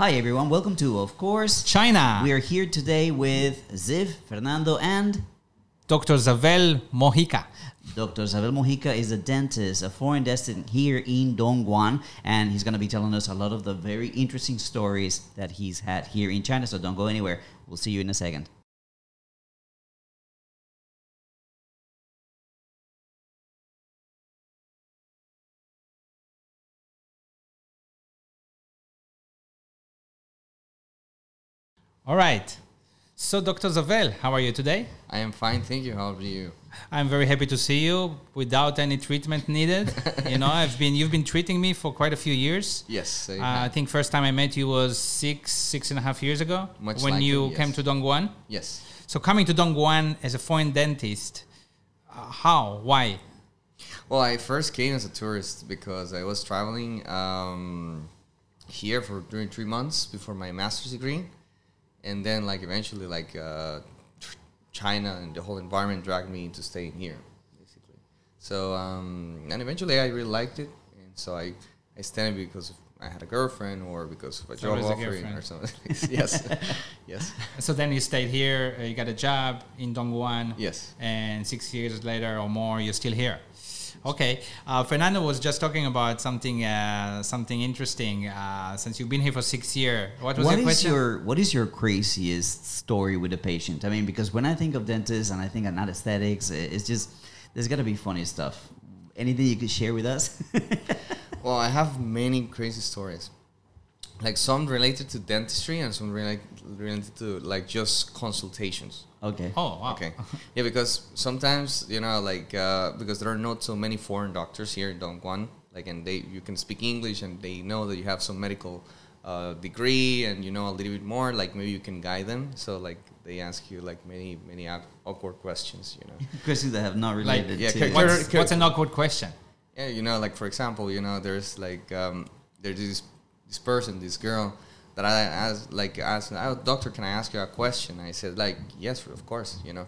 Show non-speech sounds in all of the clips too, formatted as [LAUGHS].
Hi everyone, welcome to Of Course China. We are here today with Ziv, Fernando, and Dr. Zavel Mojica. Dr. Zavel Mojica is a dentist, a foreign dentist here in Dongguan, and he's going to be telling us a lot of the very interesting stories that he's had here in China. So don't go anywhere. We'll see you in a second. All right. So, Dr. Zavel, how are you today? I am fine, thank you. How are you? I'm very happy to see you without any treatment needed. [LAUGHS] you know, I've been you've been treating me for quite a few years. Yes, I, Uh, I think first time I met you was six six and a half years ago Much when likely, you yes. came to Dongguan. yes. So coming to Dongguan as a foreign dentist, uh, how? Why? Well, I first came as a tourist because I was traveling um, here for during three months before my master's degree, and then like eventually like uh, China and the whole environment dragged me into staying here, basically. So um, and eventually I really liked it, and so I I stayed because I had a girlfriend or because of a So job was a or something. [LAUGHS] yes, [LAUGHS] yes, So then you stayed here. Uh, you got a job in Dongguan. yes. and six years later or more, you're still here. Okay, uh, Fernando was just talking about something, uh, something interesting. Uh, since you've been here for six years, what was What your is question? your what is your craziest story with a patient? I mean, because when I think of dentists and I think of anesthetics, it's just there's got to be funny stuff. Anything you could share with us? [LAUGHS] Well, I have many crazy stories. Like some related to dentistry and some related related to like just consultations. Okay. oh wow. Okay. Yeah, because sometimes you know, like uh, because there are not so many foreign doctors here in Dongguan, like, and they you can speak English and they know that you have some medical uh, degree and you know a little bit more. Like maybe you can guide them. So like they ask you like many many awkward questions. You know. [LAUGHS] Questions that have not Like, related yeah, to. What's, what's an awkward question? Yeah, you know, like for example, you know, there's like um, there's this this person, this girl that I asked, like asked, oh, doctor, can I ask you a question? I said like, yes, of course, you know,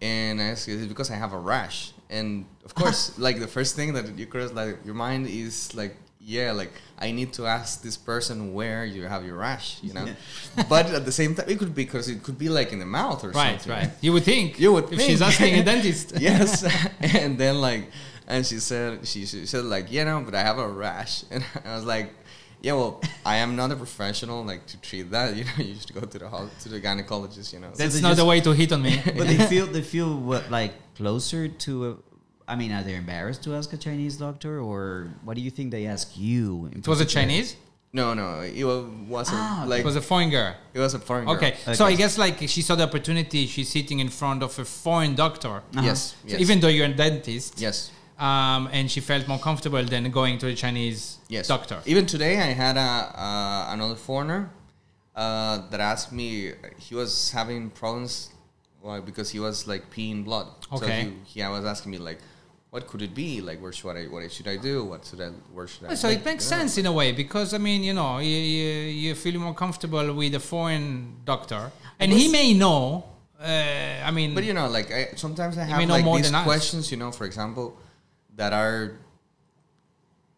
and I asked, is it because I have a rash? And of [LAUGHS] course, like the first thing that you cross like your mind is like, yeah, like I need to ask this person where you have your rash, you know, but at the same time, it could be because it could be like in the mouth or Right, something. right. Right. You would think. You would if she's asking a dentist. [LAUGHS] yes [LAUGHS] and then like and she said she, she said like yeah no but i have a rash and i was like yeah well i am not a professional like to treat that [LAUGHS] you know you should go to the hos- to the gynecologist you know That's they not just- the way to hit on me. [LAUGHS] but they feel they feel what like closer to. A, I mean, are they embarrassed to ask a Chinese doctor, or what do you think they ask you? in it was a? Chinese. no no it wa- wasn't Ah, like It was a foreign girl. it was a foreign girl. Okay. Okay. so I guess like she saw the opportunity. She's sitting in front of a foreign doctor. Uh-huh. yes So yes even though you're a dentist, yes um, and she felt more comfortable than going to a Chinese yes doctor. even today i had a uh, another foreigner uh, that asked me he was having problems well, because he was like peeing blood Okay. so he, he was asking me like what could it be like where should i what should i do what should i where should i So like, it makes know. sense in a way because I mean, you know, you, you, you feel more comfortable with a foreign doctor, and he may know. Uh, I mean, But you know, like I, sometimes I have like more these questions. You know, for example, that are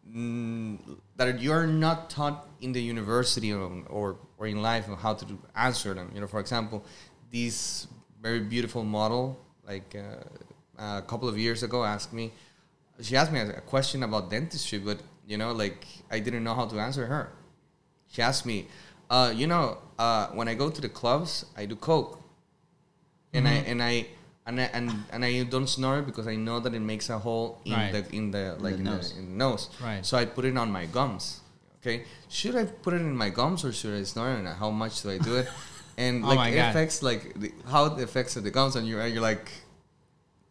mm, that you're not taught in the university or, or or in life on how to do, answer them. You know, for example, this very beautiful model, like uh, a couple of years ago, asked me. She asked me a question about dentistry, but you know, like I didn't know how to answer her. She asked me, uh, you know, uh, when I go to the clubs, I do coke and I and I and I, and and I don't snore because I know that it makes a hole in Right. the in the like in, nose. the, in the nose. Right. So I put it on my gums. Okay. Should I put it in my gums or should I snore? And how much do I do it? [LAUGHS] And Oh like my it God. affects like the, how it affects the gums, and you're you're like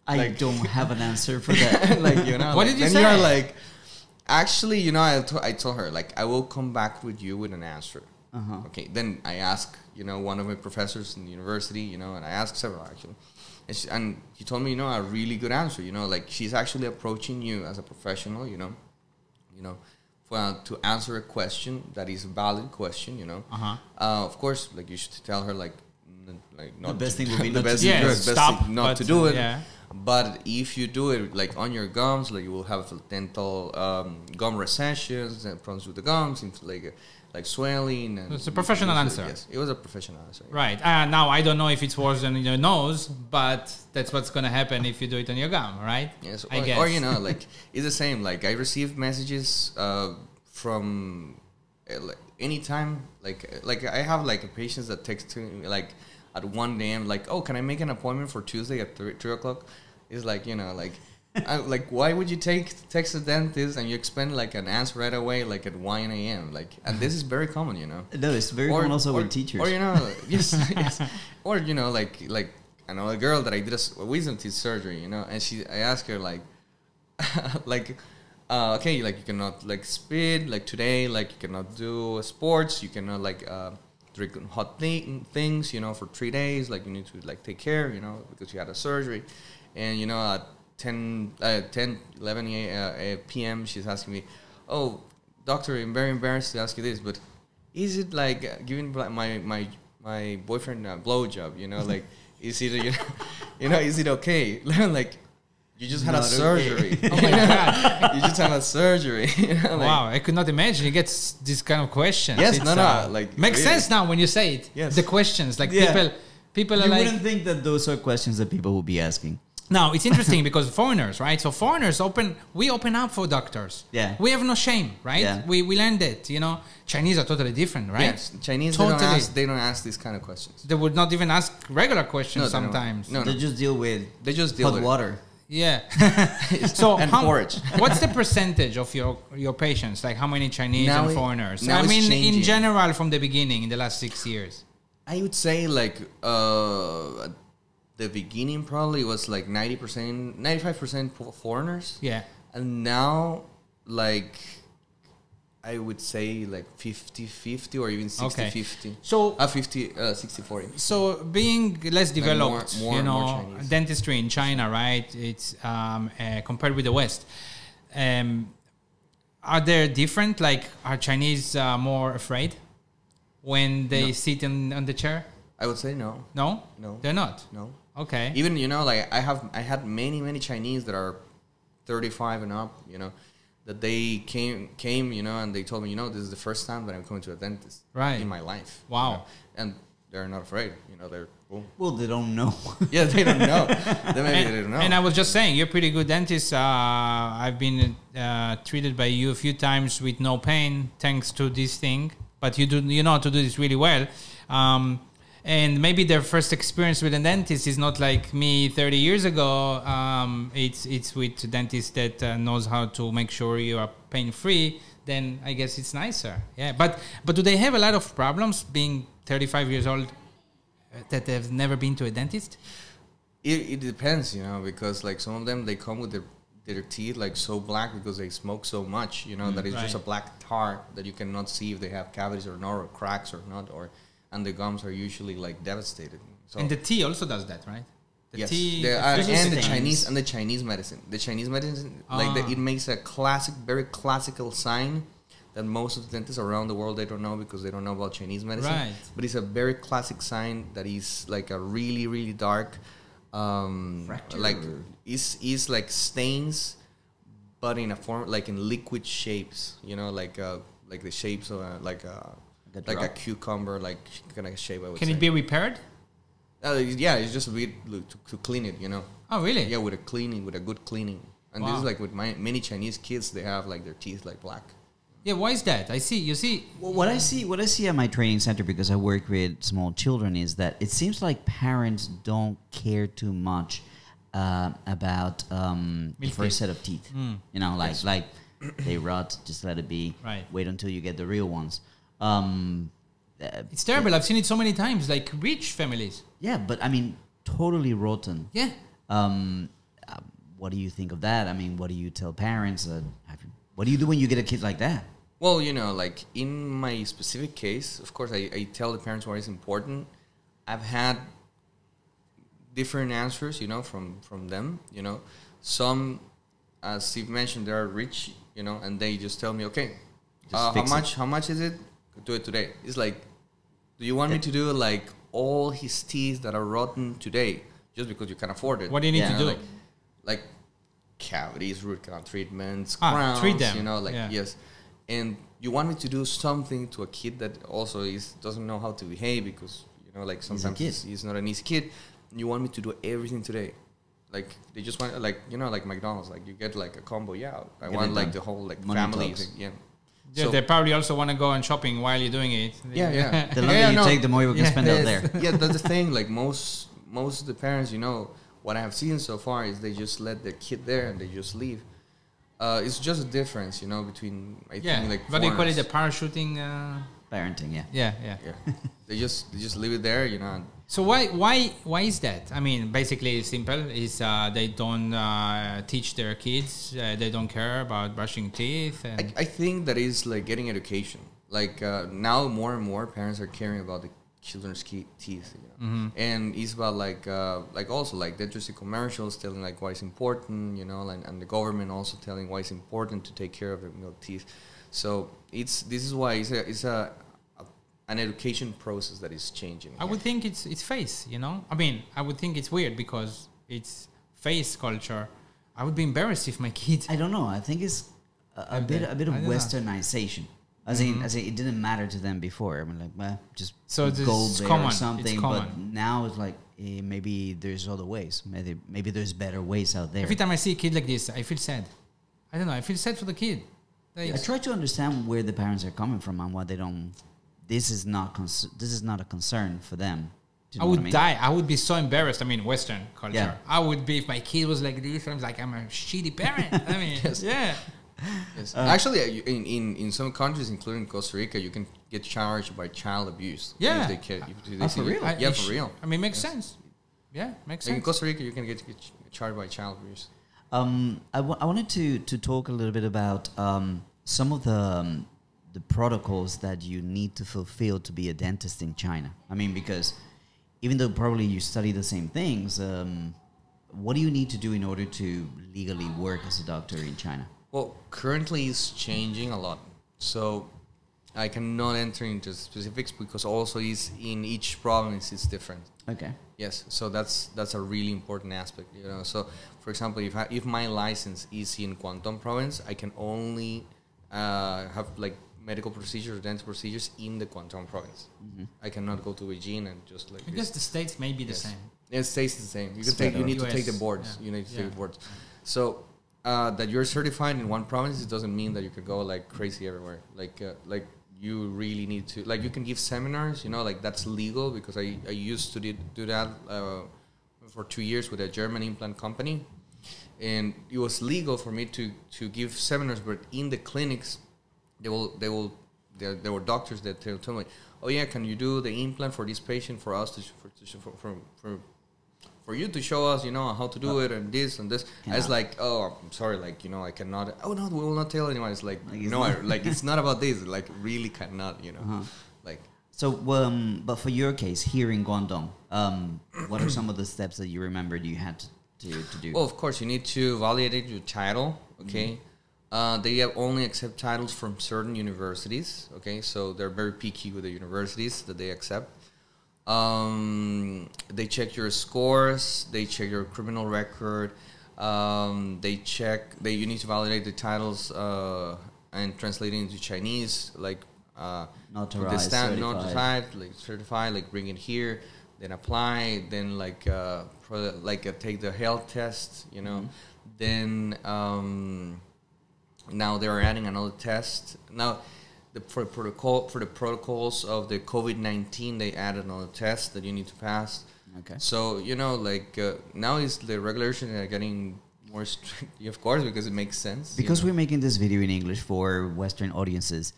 I like- don't [LAUGHS] have an answer for that. [LAUGHS] like you know. What like, did you then You're like, actually, you know, I, to- I told her like I will come back with you with an answer. Uh-huh. Okay. Then I ask you know, one of my professors in the university, you know, and I ask several actually, and, she, and he told me, you know, a really good answer. You know, like she's actually approaching you as a professional. You know, you know, for uh, to answer a question that is a valid question. You know, Uh-huh. uh, of course, like you should tell her like, n- like not best to- thing would [LAUGHS] be the to best do yeah, best stop, thing not but, to do it. Yeah. But if you do it like on your gums, like you will have dental um, gum recessions and problems with the gums, like like swelling. And It's a professional it was- answer. Yes, it was a professional answer. Right. Uh, now I don't know if it's worse than your nose, but that's what's gonna happen if you do it on your gum, right? Yes, I or, guess. or you know, [LAUGHS] like it's the same. Like I receive messages uh, from uh, like anytime. Like like I have like patients that text to me like at one a.m. Like, oh, can I make an appointment for Tuesday at three, three o'clock? It's like you know, like. I, like why would you take text a dentist and you expect like an answer right away like at 1 a.m like and this is very common you know No, it's very common also with teachers. or you know, [LAUGHS] yes, yes. Or you know, like like I know a girl that I did a wisdom teeth surgery, you know, and she I asked her like, [LAUGHS] like, uh, okay, like you cannot like speed like today, like you cannot do sports, you cannot like uh, drink hot thi- things, you know, for three days, like you need to like take care, you know, because you had a surgery, and you know at 10, uh, 10 11 a, uh, p.m. she's asking me, oh, doctor, I'm very embarrassed to ask you this, but is it like uh, giving my my my boyfriend a blowjob? You know, like [LAUGHS] is it you know, you know is it okay? [LAUGHS] like you just had a Not okay. surgery. [LAUGHS] Oh my god! you just had a surgery. you know, like- wow, I could not imagine you get this kind of question. Yes, It's, no, no, uh, like, makes really. sense now when you say it. Yes. the questions like Yeah. people, people you are like. wouldn't think that those are questions that people will be asking. Now it's interesting [LAUGHS] because foreigners, right? So foreigners open, we open up for doctors. Yeah. we have no shame, right? Yeah. We we learned it. You know, Chinese are totally different, right? Yes, Chinese they Totally. don't ask they don't ask these kind of questions. They would not even ask regular questions No, sometimes. No, no, They just deal with They just deal hot with water. Yeah. [LAUGHS] so And how- porridge. [LAUGHS] what's the percentage of your your patients? Like how many Chinese Now and it- foreigners? now I it's mean, in general, from the beginning, in the last six years. I would say like uh, at the beginning probably was like ninety percent, ninety five percent foreigners. Yeah. And now, like, I would say like 50 50 or even 60 Okay. 50. So Uh, 50, uh, 60 40. So being less developed, more- you know, dentistry in China, right? It's um, uh, compared with the West. Um, are there different? Like, are Chinese uh, more afraid when they No. sit in on the chair? I would say no. No, No. they're not. No. Okay, Even, you know, like I have, I had many, many Chinese that are 35 and up, you know, that they came, came, you know, and they told me, you know, this is the first time that I'm coming to a dentist Right. in my life. you Wow. know. And they're not afraid, you know, they're, oh. Well, they don't know. [LAUGHS] yeah, they don't know. [LAUGHS] they maybe and, they don't know. and I was just saying, you're a pretty good dentist. Uh, I've been uh, treated by you a few times with no pain, thanks to this thing. But you do, you know how to do this really well. Um, and maybe their first experience with a dentist is not like me 30 years ago. Um, it's it's with a dentist that uh, knows how to make sure you are pain free. Then I guess it's nicer. Yeah, but but do they have a lot of problems being 35 years old uh, that they've never been to a dentist? It, it depends, you know, because like some of them they come with their their teeth like so black because they smoke so much, you know, that it's just a black tar that you cannot see if they have cavities or not, or cracks or not, or and the gums are usually like devastated. So And the tea also does that, right? The yes, tea, the, uh, There's and the. Chinese and the Chinese medicine. The Chinese medicine, like the, Ah. it makes a classic, very classical sign that most of the dentists around the world they don't know because they don't know about Chinese medicine. Right. But it's a very classic sign that is like a really, really dark, um, Fracture. like is is like stains, but in a form like in liquid shapes. You know, like uh, like the shapes of a, like a Like a a cucumber, like kind of shape. I would Can say. it be repaired? Uh, yeah, it's just a bit to, to clean it. You know. Oh, really? Yeah, with a cleaning, with a good cleaning. And this is like with my, many Chinese kids, they have like their teeth like black. Yeah, why is that? I see. You see. Well, what I see, what I see at my training center, because I work with small children, is that it seems like parents don't care too much uh, about um, the Milk first set of teeth. Mm. You know, like like they rot, just let it be. Right. Wait until you get the real ones. Um, uh, It's terrible. I've seen it so many times. Like rich families. yeah, but I mean, totally rotten. Yeah. Um, uh, what do you think of that? I mean, what do you tell parents? Uh, have you, what do you do when you get a kid like that? Well, you know, like in my specific case, of course, I, I tell the parents what is important. I've had different answers, you know, from from them. You know, some, as Steve mentioned, they are rich, you know, and they just tell me, okay, Just uh, how fix it. much? How much is it? Do it today. It's like, do you want me to do like all his teeth that are rotten today, just because you can afford it? What do you need Yeah. to do? like, like cavities, root canal treatments, Ah, crowns, treat them. you know, like Yeah. yes. And you want me to do something to a kid that also is doesn't know how to behave because you know, like sometimes he's, he's not an easy kid. You want me to do everything today. Like they just want like you know like McDonald's like you get like a combo yeah I Get want like the whole like Money family talks. yeah Yeah, So- they probably also want to go on shopping while you're doing it. Yeah, yeah. [LAUGHS] The longer Yeah, you no. take, the more you can Yeah. spend out there. [LAUGHS] Yeah, that's the thing. Like [LAUGHS] most most of the parents, you know, what I have seen so far is they just let their kid there and they just leave. Uh, it's just a difference, you know, between I Yeah, think like what do you call it? The parachuting. Uh, Parenting, yeah. yeah, yeah. yeah, [LAUGHS] they just they just leave it there, you know. So why why why is that? I mean, basically, it's simple. Is uh, they don't uh, teach their kids. Uh, they don't care about brushing teeth. And I, I think that is like getting education. Like uh, now, more and more parents are caring about the children's key, teeth, you know? Mm-hmm. and it's about like uh, like also like the interesting commercials telling like why it's important, you know, and, and the government also telling why it's important to take care of the milk teeth. So it's this is why it's a it's a, a an education process that is changing. I would think it's it's face. You know, I mean, I would think it's weird because it's face culture. I would be embarrassed if my kid. I don't know. I think it's a, a I bit a bit of I don't know. westernization. As in, as in, it didn't matter to them before. I mean, like, well, just So this go is there common. or It's something. But now it's like eh, maybe there's other ways. Maybe maybe there's better ways out there. Every time I see a kid like this, I feel sad. I don't know. I feel sad for the kid. Like, I try to understand where the parents are coming from and why they don't. This is not cons- this is not a concern for them. Do you I know what would mean? die. I would be so embarrassed. I mean, Western culture. Yeah. I would be if my kid was like this. I'm like, I'm a shitty parent. I mean, [LAUGHS] Yes. yeah. Yes. Uh, Actually, uh, in, in, in some countries, including Costa Rica, you can get charged by child abuse. Yeah. If they ca- if they Oh, for real? I- Yeah, it for real. I mean, makes Yes. sense. Yeah, makes sense. in. Costa Rica, you can get, get charged by child abuse. Um, I, w- I wanted to, to talk a little bit about um, some of the um, the protocols that you need to fulfill to be a dentist in China. I mean, because even though probably you study the same things, um, what do you need to do in order to legally work as a doctor in China? Well, currently it's changing a lot. So I cannot enter into specifics because also is in each province it's different. Okay. Yes, so that's that's a really important aspect. You know, so for example, if I, if my license is in Guangdong province, I can only uh, have like medical procedures or dental procedures in the Guangdong province. I cannot go to Beijing and just like I guess the states may be the Yes. same. it stays the same. You can take. You better. need to take the boards. yeah. You need to Yeah. take the boards. So uh, that you're certified in one province, it doesn't mean that you can go like crazy everywhere. Like uh, like you really need to like you can give seminars. You know, like that's legal because I I used to did, do that uh, for two years with a German implant company, and it was legal for me to to give seminars. But in the clinics, they will they will there, there were doctors that tell, tell me, oh yeah, can you do the implant for this patient for us to for to for, for, for for you to show us, you know, how to do it and this and this. I was like, oh, I'm sorry, like you know, I cannot. Oh no, we will not tell anyone. It's like, Like, it's no, I, like it's not about this. Like really cannot, you know, Uh-huh. like. So, um, but for your case here in Guangdong, um, what are some of the steps that you remembered you had to, to, to do? Well, of course, you need to validate your title. Okay, uh, they have only accept titles from certain universities. Okay, so they're very picky with the universities that they accept. Um, they check your scores. They check your criminal record. Um, they check. They you need to validate the titles uh, and translate it into Chinese, like uh, Notarized, stamp, certified. notified, like certified, like bring it here, then apply, then like uh, pro, like uh, take the health test, you know, then um, now they are adding another test. Now, the for protocol for the protocols of the COVID nineteen, they added another test that you need to pass. Okay. So you know, like uh, now is the regulation are getting more strict, [LAUGHS] of course, because it makes sense. you because know. we're making this video in English for Western audiences,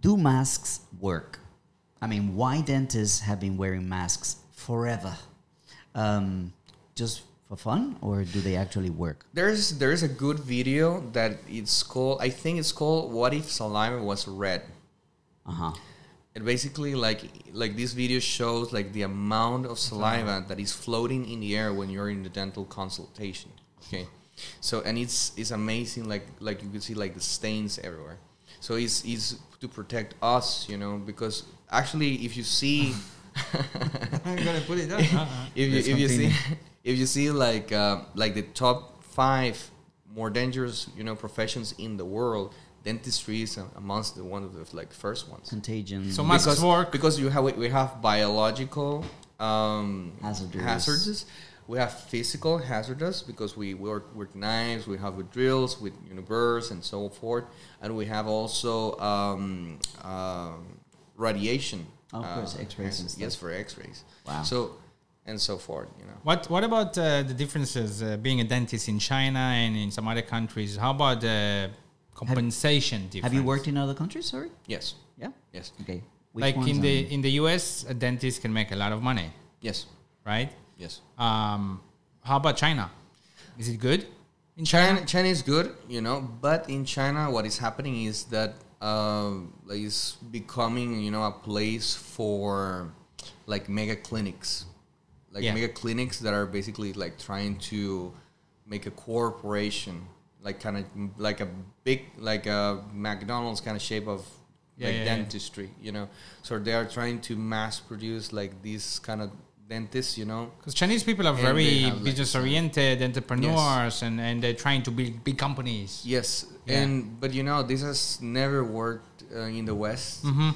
do masks work? I mean, why dentists have been wearing masks forever? Um, just for fun, or do they actually work? There's there's a good video that it's called I think it's called What If Saliva Was Red. Uh huh. It basically like like this video shows like the amount of saliva that is floating in the air when you're in the dental consultation. Okay. So and it's it's amazing like like you can see like the stains everywhere. So it's it's to protect us, you know, because actually if you see [LAUGHS] [LAUGHS] I'm gonna put it down. Uh-uh. [LAUGHS] if you Let's if you see if you see like uh, like the top five more dangerous you know professions in the world, dentistry is amongst the one of the like first ones. Contagion. So masks because, work. because you have we have biological um, Hazardous. hazardous. We have physical hazardous because we work with knives, we have with drills, with universe and so forth, and we have also um, um, radiation. Oh, of course, uh, X-rays and hazard- Yes, for X-rays. Wow. So and so forth. You know. What What about uh, the differences uh, being a dentist in China and in some other countries? How about the compensation difference? Have you worked in other countries? Sorry. Yes. Yeah. Yes. Okay. Which like in the in the US, a dentist can make a lot of money, Yes. right? Yes. Um, how about China? Is it good in China, China is good, you know, but in China, what is happening is that like it's becoming, you know, a place for like mega clinics, like Yeah. mega clinics that are basically like trying to make a corporation, like kind of like a big, like a McDonald's kind of shape of Yeah, like yeah. dentistry, you know. So they are trying to mass produce like these kind of dentists, you know. Because Chinese people are very have, like, business oriented entrepreneurs and, and they're trying to build big companies. Yes, Yeah. and but you know this has never worked uh, in the West, hmm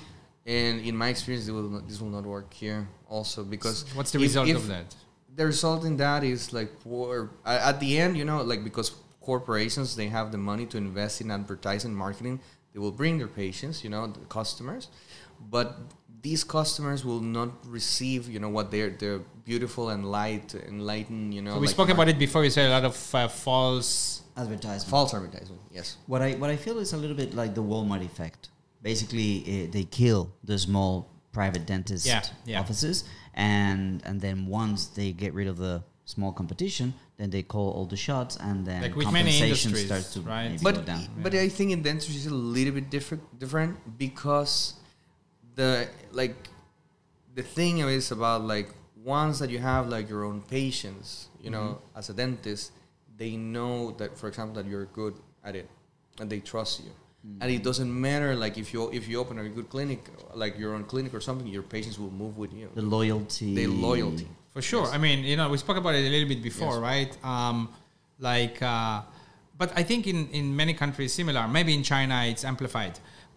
and in my experience, will not, this will not work here also because What's the if- result if of that? The result in that is like a- at the end, you know, like because corporations they have the money to invest in advertising, marketing, they will bring their patients, you know, the customers, but these customers will not receive, you know, what they're they're beautiful and light, enlightened, you know. So we like spoke about it before. You said a lot of uh, false. advertisement. false advertisement. Yes. What I what I feel is a little bit like the Walmart effect. Basically, eh, they kill the small private dentist Yeah, yeah. offices, and and then once they get rid of the small competition, then they call all the shots, and then Like with compensation industries, starts to right? maybe but go down. but I think in dentistry is a little bit different different because the like the thing is about like once that you have like your own patients, you know, Mm-hmm. as a dentist, they know that for example that you're good at it and they trust you. Mm. And it doesn't matter like if you if you open a good clinic like your own clinic or something, your patients will move with you. the loyalty, The loyalty. For sure. Yes. I mean, you know, we spoke about it a little bit before, Yes. right? Um, like, uh, but I think in, in many countries similar. Maybe in China it's amplified.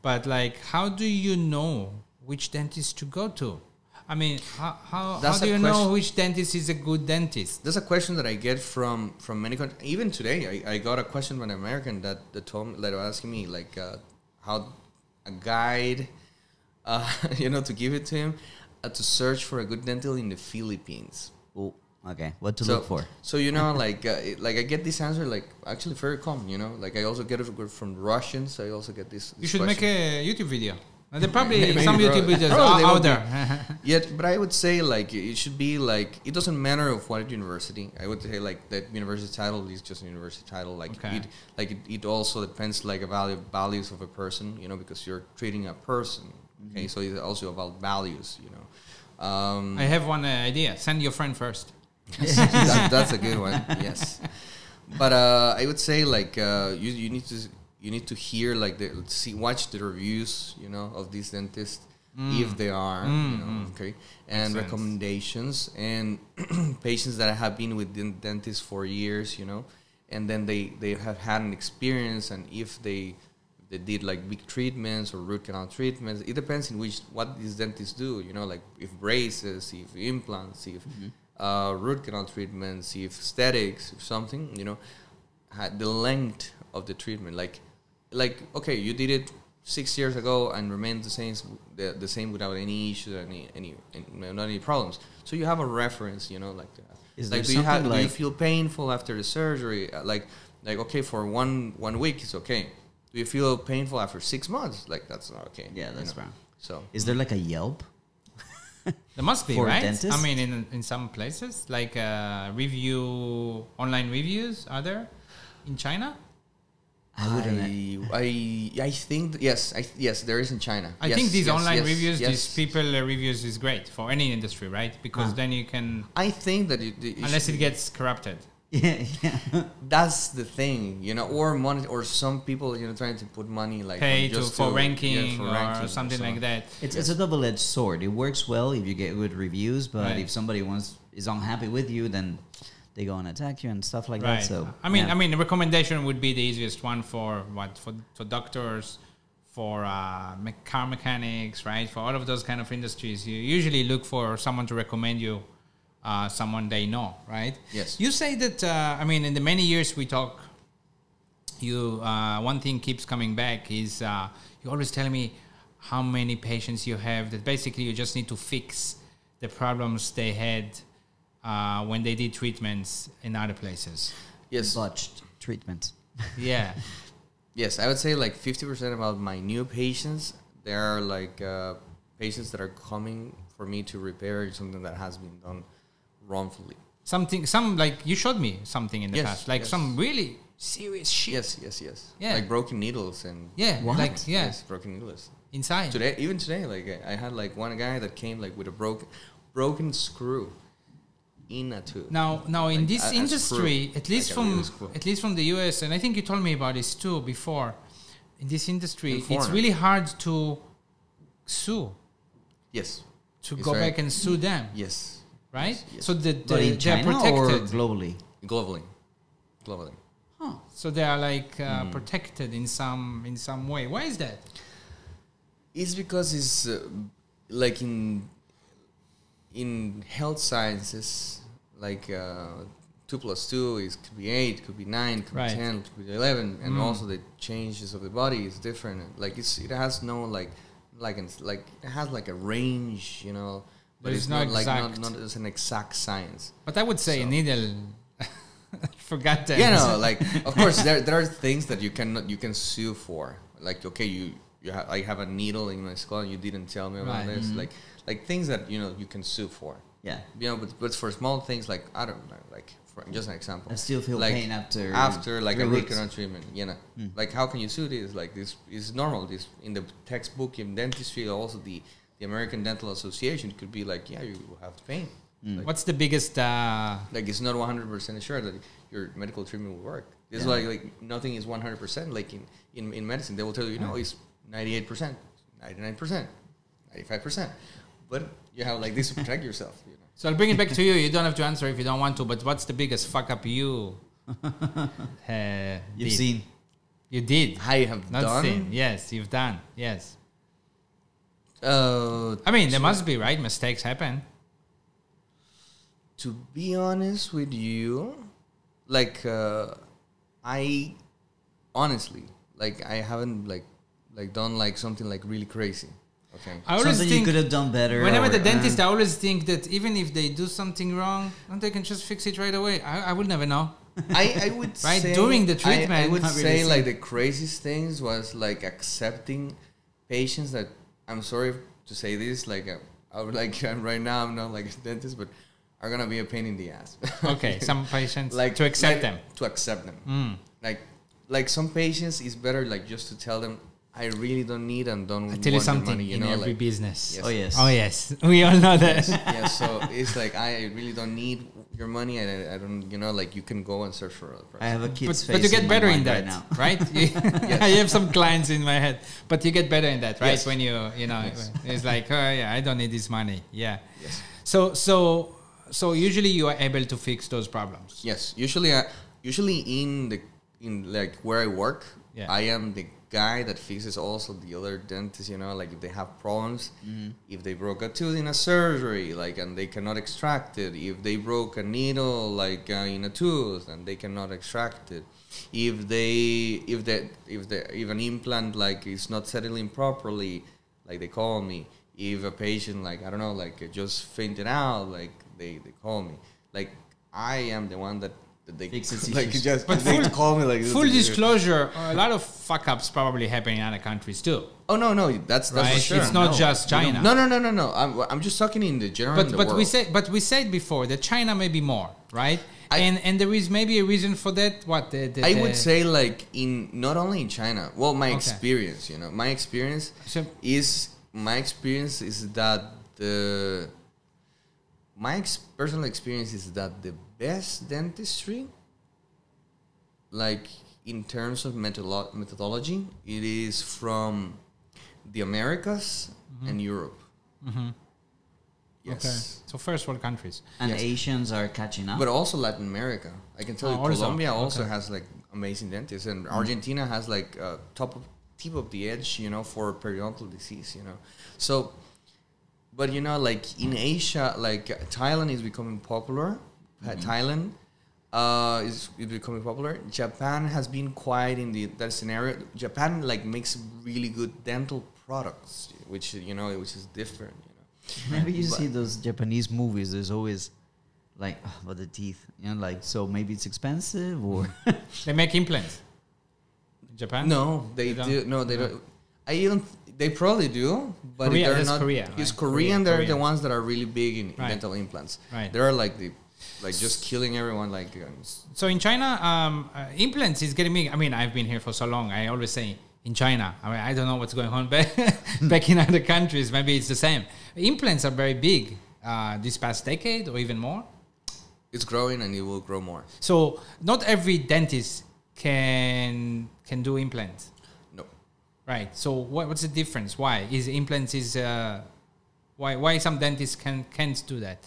But like, how do you know which dentist to go to? I mean, how, how, how do a you know which dentist is a good dentist? That's a question that I get from from many countries. Even today, I, I got a question from an American that that told me that was asking me like uh, how a guide, uh, [LAUGHS] you know, to give it to him uh, to search for a good dental in the Philippines. Oh, okay, what to so, look for? So you know, [LAUGHS] like uh, it- like I get this answer like actually very common. You know, like I also get it from Russians. I also get this. You this should make a YouTube video. There probably [LAUGHS] Maybe, some. YouTube videos are out there. [LAUGHS] Yet, but I would say like it should be like it doesn't matter of what university. I would say like that university title is just a university title. Like Okay. it, like it, it also depends like a value values of a person. You know, because you're treating a person. Okay, so it's also about values. You know, um, I have one uh, idea. Send your friend first. [LAUGHS] that, that's a good one. Yes, but uh, I would say like uh, you you need to you need to hear like the see watch the reviews you know of these dentists mm. if they are you mm, know mm. okay and sense. recommendations and [CLEARS THROAT] patients that have been with den- dentists for years you know and then they they have had an experience and if they they did like big treatments or root canal treatments. It depends in which what these dentists do. You know, like if braces, if implants, if mm-hmm. uh, root canal treatments, if aesthetics, if something. You know, had the length of the treatment. Like, like okay, you did it six years ago and remained the same, the, the same without any issues, any, any, any not any problems. So you have a reference. You know, like that. Is like, there do you have? something do you feel painful after the surgery? Uh, Like, like okay, for one one week it's okay. Do you feel painful after six months? Like that's not okay. Yeah, you that's know? wrong. So Is there like a Yelp? [LAUGHS] There must be, For right? dentists? I mean, in in some places, like uh, review online reviews, are there in China? I wouldn't. I, I, I think th- yes, I, yes, there is in China. I Yes, think these yes, online yes, reviews, yes. these people uh, reviews is great for any industry, right? Because Ah. then you can, I think that it, it unless it gets corrupted. [LAUGHS] Yeah, yeah. That's the thing, you know, or money, or some people, you know, trying to put money like Pay on to, just for to- ranking yeah, for or ranking something so like that. It's, it's a double-edged sword. It works well if you get good reviews, but Right. if somebody wants is unhappy with you, then they go and attack you and stuff like Right. that. So I mean, yeah. I mean, the recommendation would be the easiest one for what for for doctors, for uh, car mechanics, right? For all of those kind of industries, you usually look for someone to recommend you, uh, someone they know, right? Yes. You say that. Uh, I mean, in the many years we talk, you uh, one thing keeps coming back is uh, you always tell me how many patients you have. That basically you just need to fix the problems they had uh, when they did treatments in other places. Yes, botched treatment. [LAUGHS] Yeah. yes, I would say like fifty percent about my new patients. They are like uh, patients that are coming for me to repair something that has been done wrongfully. something, some like you showed me something in the Yes, past, like yes. some really serious shit. Yes, yes, yes. Yeah. like broken needles and Yeah. What? Like, yeah. yes, broken needles. Inside. Today, even today, like I I had like one guy that came like with a broken broken screw in a tooth. Now, now in this industry, at least like from at least from the US, and I think you told me about this too before. In this industry, In it's really hard to sue, Yes. to It's go very- back and sue them, Yes. right? Yes, yes. So the, the, they're China protected. globally? Globally. Globally. Huh. So they are like uh, Hmm. protected in some in some way. Why is that? It's because it's uh, like in in health sciences, like uh, two plus two is could be eight, could be nine, could Right. be ten, could be eleven, and Mm. also the changes of the body is different. Like it's it has no like like it's like it has like a range, you know. But There's it's no not like not, exact- not as an exact science. But I would say So- needle. [LAUGHS] Forgot that. you know [LAUGHS] like of course there, there are things that you cannot you can sue for like okay you you have I have a needle in my skull and you didn't tell me about Right. this like like things that you know you can sue for Yeah. you know but, but for small things like I don't know like for just an example I still feel like pain after after like a root weeks. canal treatment you know Mm. like how can you sue this like this is normal this in the textbook in dentistry also the the American Dental Association could be like yeah you have pain Mm. What's the biggest? Uh, like it's not 100% sure that your medical treatment will work it's Yeah. like like nothing is 100% like in, in, in medicine they will tell you no it's 98% 99% 95% but you have like this to protect yourself you know so I'll bring it back to you. You don't have to answer if you don't want to. But what's the biggest fuck up you? [LAUGHS] uh, You've did? seen. You did. I have Not done seen. Yes, you've done. Yes. uh, I mean, there must be right. Mistakes happen. to be honest with you like uh, I honestly like I haven't like like done like something like really crazy okay I always Something you think could have done better. whenever or- the dentist, I always think that even if they do something wrong, don't they can just fix it right away. I, I will never know. I, I would [LAUGHS] Right, say during the I- I, would not really say like the craziest things was like accepting patients that I'm sorry to say this like uh, I would like [LAUGHS] right now I'm not like a dentist but are gonna be a pain in the ass. [LAUGHS] Okay, some patients like to accept like, them. to accept them. Mm. Like like some patients is better like just to tell them I really don't need and don't I want tell you something money, you in know every like business. Yes. Oh yes. Oh yes, [LAUGHS] we all know that. yeah so it's like I really don't need your money and I, I don't you know like you can go and search for a person. I have a but, kid's face. but you get in better in mind that, right now. right? [LAUGHS] You- [LAUGHS] I have some clients in my head, but you get better in that, right? Yes. When you, you know, Yes. it's like, oh yeah, I don't need this money. Yeah. yes. So, so, so usually you are able to fix those problems. Yes, usually, I, usually in the in like where I work, Yeah. I am the guy that fixes also the other dentists. You know, like if they have problems, if they broke a tooth in a surgery, like and they cannot extract it. If they broke a needle, like uh, in a tooth, and they cannot extract it. If they if the if the if an implant like is not settling properly, like they call me. If a patient like I don't know like just fainted out, like they they call me. Like I am the one that, that they Fixes [LAUGHS] like issues. just But they full- call me like Full disclosure: a lot of fuck ups probably happen in other countries too, Oh no no that's that's right? sure. It's not No. just China. No no no no no. I'm I'm just talking in the general. but the but we said but we said before that China may be more, right? I- and and there is maybe a reason for that. What the, the, I would say like in not only in China. Well, my Okay. experience, you know, my experience So- is my experience is that the my ex- personal experience is that the best dentistry like in terms of methodolo- methodology, it is from the Americas and Europe. Yes. Okay. So first world countries. And Yes. Asians are catching up. But also Latin America. I can tell Oh, you, also. Colombia also Okay. has like amazing dentists, and Argentina has like uh, top of tip of the edge, you know, for periodontal disease, you know. So, but you know, like in Asia, like uh, Thailand is becoming popular. Uh, Thailand uh, is, is becoming popular. Japan has been quiet in the that scenario. Japan like makes really good dental products, which you know, which is different. You know. Whenever you But- see those Japanese movies, there's always like, oh, but the teeth, you know, like so maybe it's expensive or [LAUGHS] They make implants. In Japan? No, they, They don't? No, they No. don't. I don't. They probably do, but Korea, they're not. Korea, It's right? Korean. Korea, They're the ones that are really big in, in Right. dental implants. Right. They're like the, like just killing everyone. Like um, So in China, um, uh, implants is getting big. I mean, I've been here for so long. I always say in China. I mean, I don't know what's going on back, [LAUGHS] back in other countries. Maybe it's the same. Implants are very big uh, this past decade or even more. it's growing and it will grow more. So not every dentist can can do implants, No, right? So what, what's the difference? Why is implants is uh, why why some dentists can can't do that?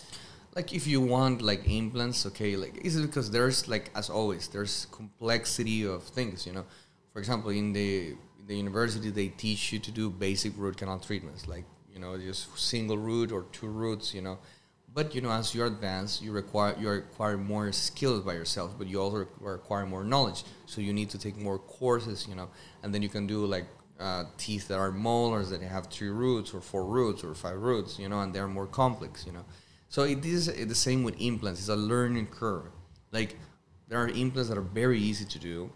Like if you want like implants, okay, like is it because there's like as always there's complexity of things. You know, for example, in the in the university they teach you to do basic root canal treatments, like you know just single root or two roots. You know, but you know as you advance, you require you acquire more skills by yourself, but you also require more knowledge. So you need to take more courses. You know, and then you can do like. Uh, teeth that are molars that have three roots or four roots or five roots, you know, and they're more complex, you know. So it is the same with implants. It's a learning curve. Like there are implants that are very easy to do,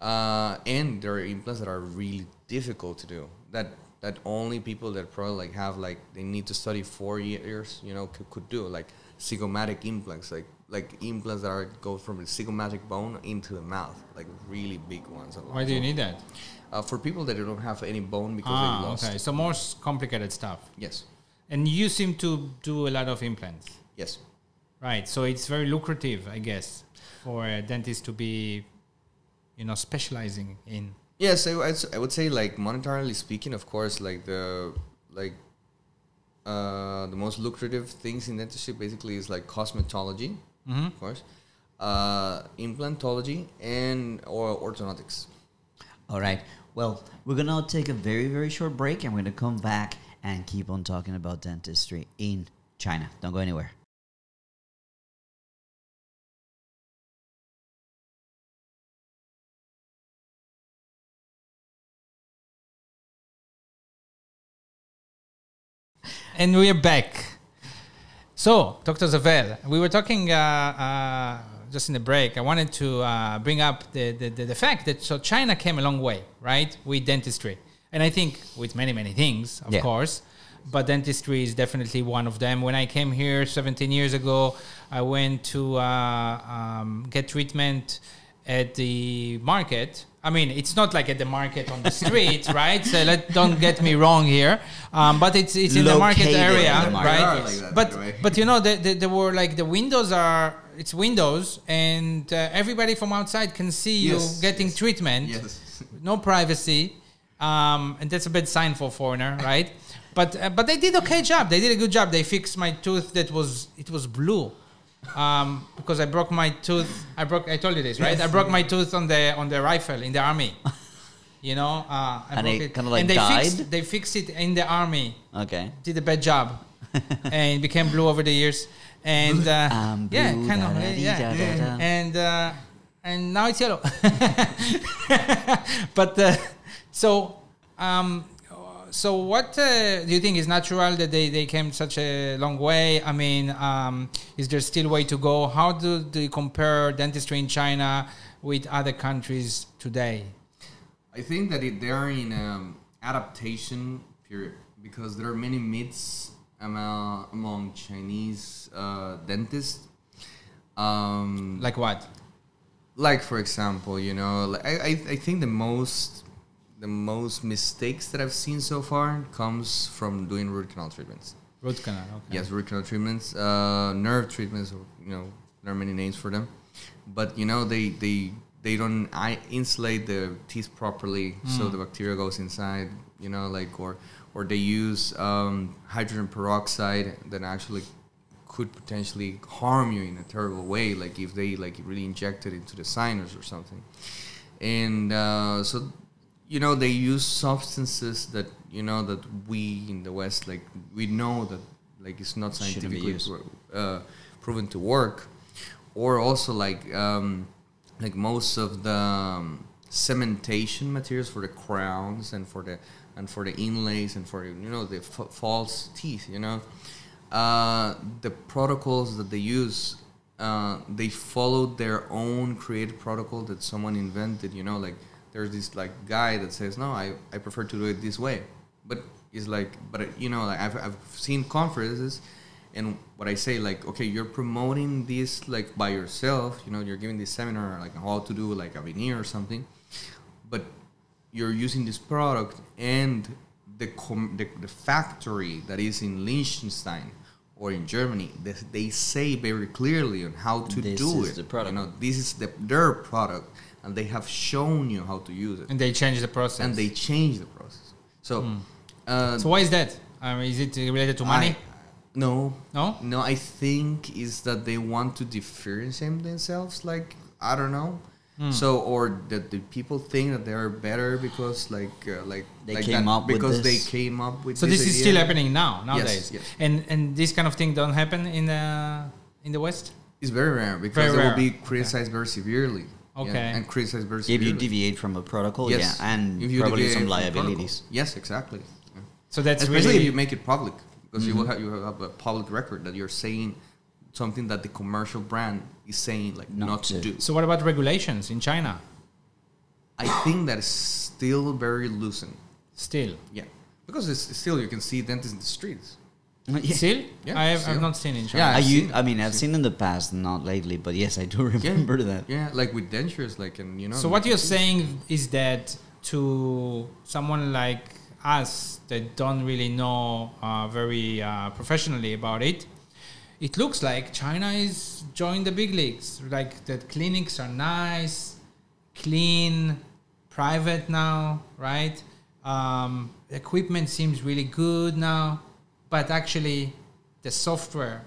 uh, and there are implants that are really difficult to do. That that only people that probably like have like they need to study four years, you know, could, could do like zygomatic implants, like like implants that are go from the zygomatic bone into the mouth, like really big ones. Why do you need that? Uh, for people that don't have any bone because they Ah, lost. okay. So more complicated stuff. Yes. And you seem to do a lot of implants, Yes. right? So it's very lucrative, I guess, for a dentist to be, you know, specializing in. Yes, I, I'd s- I would say like monetarily speaking, of course, like the like uh, the most lucrative things in dentistry basically is like cosmetology, Mhm. of course, uh, implantology, and or orthodontics. All right. Well, we're gonna take a very very short break, and we're gonna come back and keep on talking about dentistry in China. Don't go anywhere. And we are back. So, Dr. Zavel, we were talking uh, uh, just in the break. I wanted to uh, bring up the, the, the fact that so China came a long way, right, with dentistry. And I think with many, many things, of Yeah. course. But dentistry is definitely one of them. When I came here 17 years ago, I went to uh, um, get treatment at the market. I mean, it's not like at the market on the street, [LAUGHS] right? So let, don't get me wrong here. Um, but it's it's in the market area, the market. Right? like but by the way. but you know, the, the, there were like the windows are it's windows, and uh, everybody from outside can see you getting yes, treatment. Yes. No privacy, um, and that's a bad sign for a foreigner, right? But uh, but they did okay job. They did a good job. They fixed my tooth that was it was blue. Um, because I broke my tooth. I broke. I told you this, right? I broke my tooth on the on the rifle in the army. You know, uh, I [LAUGHS] And broke it like and they died? Fixed, they fixed it in the army. Okay. Did a bad job, [LAUGHS] and it became blue over the years. And uh, [LAUGHS] yeah, blue, kind of, da, da, yeah. da, da, da. And uh, and now it's yellow. but uh, so um, so what uh, do you think is natural that they, they came such a long way? I mean, um, is there still way to go? How do, you compare dentistry in China with other countries today? I think that it, they are in um, adaptation period because there are many myths among, among Chinese uh, dentists. Um, Like what? like for example, you know, like I, I, I think the most the most mistakes that I've seen so far comes from doing root canal treatments. Root canal. Okay. Yes, root canal treatments, uh, nerve treatments. or, You know, there are many names for them, but you know they they they don't I insulate the teeth properly, so Hmm. the bacteria goes inside. You know, like or or they use um, hydrogen peroxide that actually could potentially harm you in a terrible way, like if they like really inject it into the sinus or something. And uh, so, you know, they use substances that you know that we in the West like we know that like it's not scientifically uh, proven to work, or also like um, like most of the um, cementation materials for the crowns and for the and for the inlays and for you know the f- false teeth. You know, uh, the protocols that they use. Uh, they followed their own created protocol that someone invented. You know, like there's this like guy that says, "No, I, I prefer to do it this way," but it's like, but you know, like I've I've seen conferences and what I say, like, okay, you're promoting this like by yourself. You know, you're giving this seminar like how to do like a veneer or something, but you're using this product and the com- the, the factory that is in Liechtenstein or in Germany, they, they say very clearly on how to This do is it. the product. You know, this is the, their product, and they have shown you how to use it, And they change the process. and they change the process. So, uh, so why is that? Um, is it related to money? I- no, no. no, I think is that they want to differentiate themselves. Like I don't know. Hmm. So or that the people think that they are better because like uh, like They like came that up with because this. they came up with. So this is idea. still happening now nowadays. yes. And and this kind of thing don't happen in the in the West. It's very rare because Very they rare. will be criticized very severely. Yeah, Okay. and criticized very If you deviate from a protocol, yes, yeah, and If you probably some liabilities. Yes, exactly. Yeah. So that's Especially really if you make it public, because you will Mm-hmm. have you have a public record that you're saying something that the commercial brand is saying like Not not, to to. do. So what about regulations in China? I think that is still very loosened. Still, Yeah, because it's still you can see dentists in the streets. [LAUGHS] Yeah. still, Yeah, I have still. I've not seen in China. Yeah, I, I've u- seen. I mean, I've I've seen in the past, not lately, but yes, I do Yeah, remember that. Yeah, like with dentures, like and you know. So what you're saying is that to someone like us that don't really know uh, very uh, professionally about it, it looks like China is joining the big leagues. Like the clinics are nice, clean, private now, right? Um, equipment seems really good now, but actually, the software,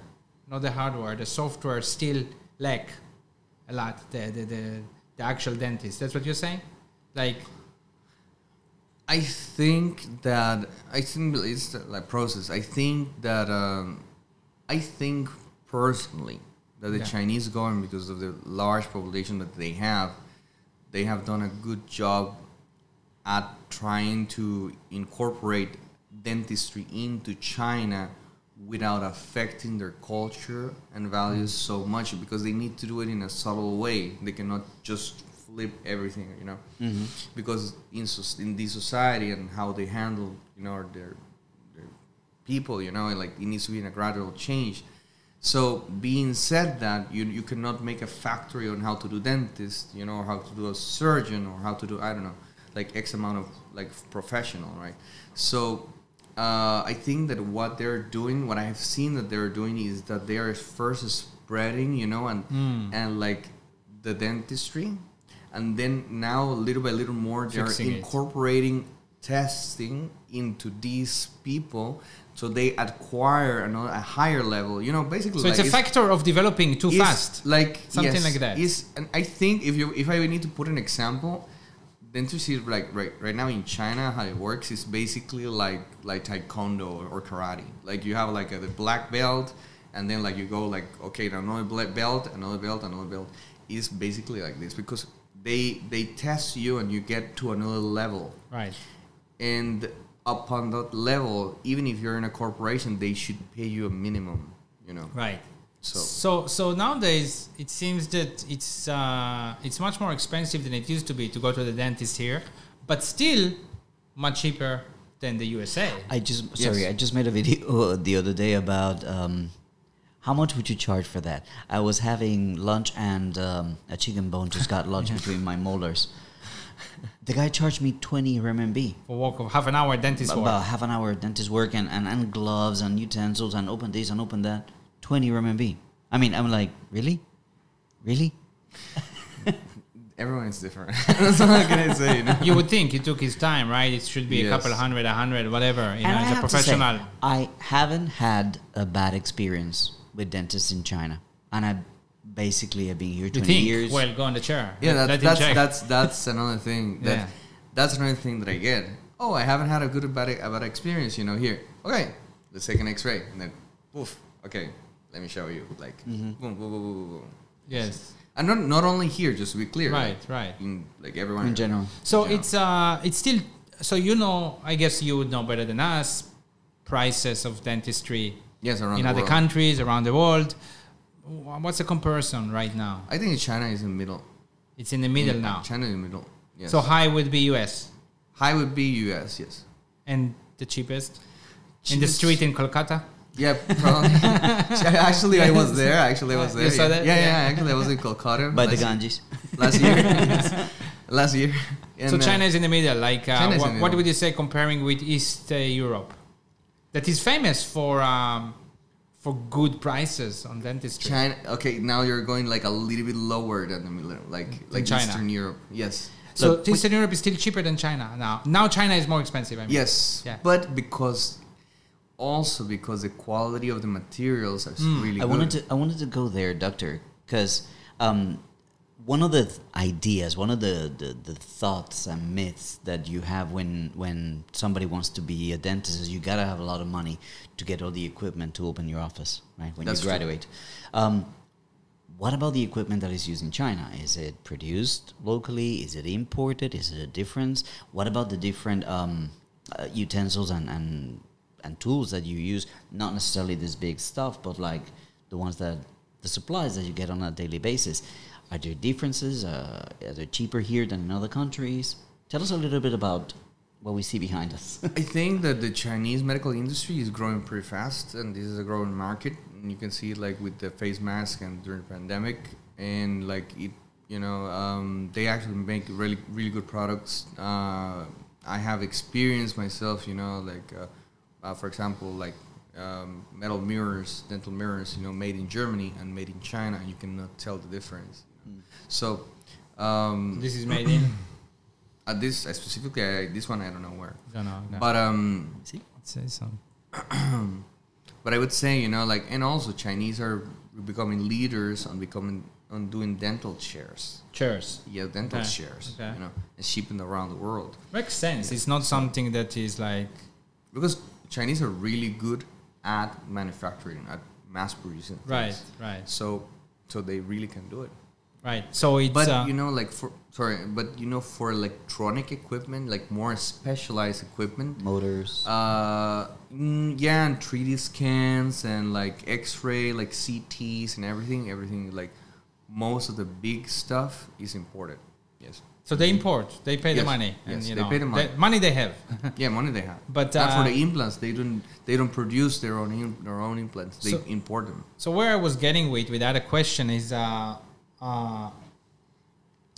not the hardware, the software still lack a lot. The the the, the actual dentist. That's what you're saying, like. I think that I think it's like process. I think that um, I think personally that the Yeah. Chinese government, because of the large population that they have, they have done a good job at trying to incorporate dentistry into China without affecting their culture and values so much because they need to do it in a subtle way. They cannot just flip everything, you know, mm-hmm. because in in this society and how they handle, you know, their their people, you know, like it needs to be in a gradual change. So being said that, you you cannot make a factory on how to do dentist, you know, or how to do a surgeon, or how to do I don't know, like X amount of like professional, right? So uh, I think that what they're doing, what I have seen that they're doing is that they are first spreading, you know, and and like the dentistry, and then now little by little more they're Fixing it. incorporating testing into these people so they acquire another, a higher level you know basically So it's like a factor of developing too fast. like Something yes, like that. is and i think if you if i need to put an example dentistry like right right now in china how it works is basically like like taekwondo or, or karate like you have like a, the black belt and then like you go like okay another black belt another belt another belt is basically like this because they they test you and you get to another level Right. and upon that level even if you're in a corporation they should pay you a minimum you know Right. So- so so nowadays it seems that it's uh, it's much more expensive than it used to be to go to the dentist here, but still much cheaper than the USA. I just sorry, Yes. I just made a video [LAUGHS] the other day about um, how much would you charge for that? I was having lunch and um, a chicken bone just got lodged [LAUGHS] between my molars. The guy charged me twenty RMB. For walk of half an hour dentist about work. half an hour dentist work and, and, and gloves and utensils and open this and open that. 20 RMB. I mean, I'm like, really? Really? [LAUGHS] everyone is different. [LAUGHS] That's all I'm gonna say. You know? You would think he took his time, right? It should be a Yes. couple hundred, a hundred, whatever. You And know, I as a have to say, professional. I haven't had a bad experience with dentists in China, and I basically have been here You 20 think? years. Well, go on the chair. Yeah, Let- that, let him that's that's that's another thing. [LAUGHS] That Yeah. that's another thing that I get. Oh, I haven't had a good bad a bad experience. You know, here. Okay, let's take an X-ray, and then, poof. Okay, let me show you. Like, Mm-hmm. boom, boom, boom, boom, boom, boom. yes. And not not only here, just to be clear. Right, like, right. In like everyone in general. So Yeah. it's uh, it's still. So you know, I guess you would know better than us. Prices of dentistry Yes, around in the other world. countries around the world. What's the comparison right now? I think China is in the middle. It's in the middle Yeah, now. China in the middle. Yes. So high would be US high would be U.S. Yes. and the cheapest in the street in Kolkata. Yeah, probably. [LAUGHS] actually, I was there. Actually, I was You there. saw yeah. that? Yeah, yeah, Yeah. Actually, I was in Kolkata By the Ganges. last year. [LAUGHS] Last year. so And, uh, China is in the middle. Like, uh, China is what, what would you say comparing with East uh, Europe? That is famous for um, for good prices on dentistry. China. Okay, now you're going like a little bit lower than the middle, like like China. Eastern Europe. Yes. So Look, Eastern Europe is still cheaper than China now. Now China is more expensive. I mean. Yes. Yeah. But because also because the quality of the materials is Hmm. really I good. wanted to I wanted to go there, doctor, because um, one of the th- ideas, one of the, the, the thoughts and myths that you have when when somebody wants to be a dentist is you gotta have a lot of money to get all the equipment to open your office, right? When That's you graduate. Um, what about the equipment that is used in China? Is it produced locally? Is it imported? Is it a difference? What about the different um, uh, utensils and, and and tools that you use? Not necessarily this big stuff, but like the ones that the supplies that you get on a daily basis. Are there differences? Uh, are they cheaper here than in other countries? Tell us a little bit about what we see behind us. [LAUGHS] I think that the Chinese medical industry is growing pretty fast, and this is a growing market. And you can see it like with the face mask and during the pandemic, and like it, you know, um, they actually make really really good products. Uh, I have experience myself, you know, like uh, uh, for example, like um, metal mirrors, dental mirrors, you know, made in Germany and made in China, and you cannot tell the difference. you know. So. Um, [CLEARS THROAT] This is made in. [CLEARS THROAT] uh, this uh, specifically, I, this one I don't know where, don't know. No. but um, see? It says so. [CLEARS THROAT] but I would say you know like and also Chinese are becoming leaders on becoming on doing dental chairs. Chairs. Yeah, dental Okay, chairs. okay. You know, and shipping around the world Makes sense. It's not something that is like. because Chinese are really good at manufacturing, at mass producing. things. Right, right, So, so they really can do it. right. So it's. But uh, you know, like for sorry, but you know, for electronic equipment, like more specialized equipment, Motors. Uh, mm, yeah, and 3D scans and like X-ray, like CTs and everything. Everything like most of the big stuff is imported. Yes. so they import. They pay the Yes, money. And, yes, you they know, pay the money. money they have. [LAUGHS] Yeah, money they have. But, and uh, for the implants, they don't they don't produce their own their own implants. They So- import them. So where I was getting with with that question is, uh, uh,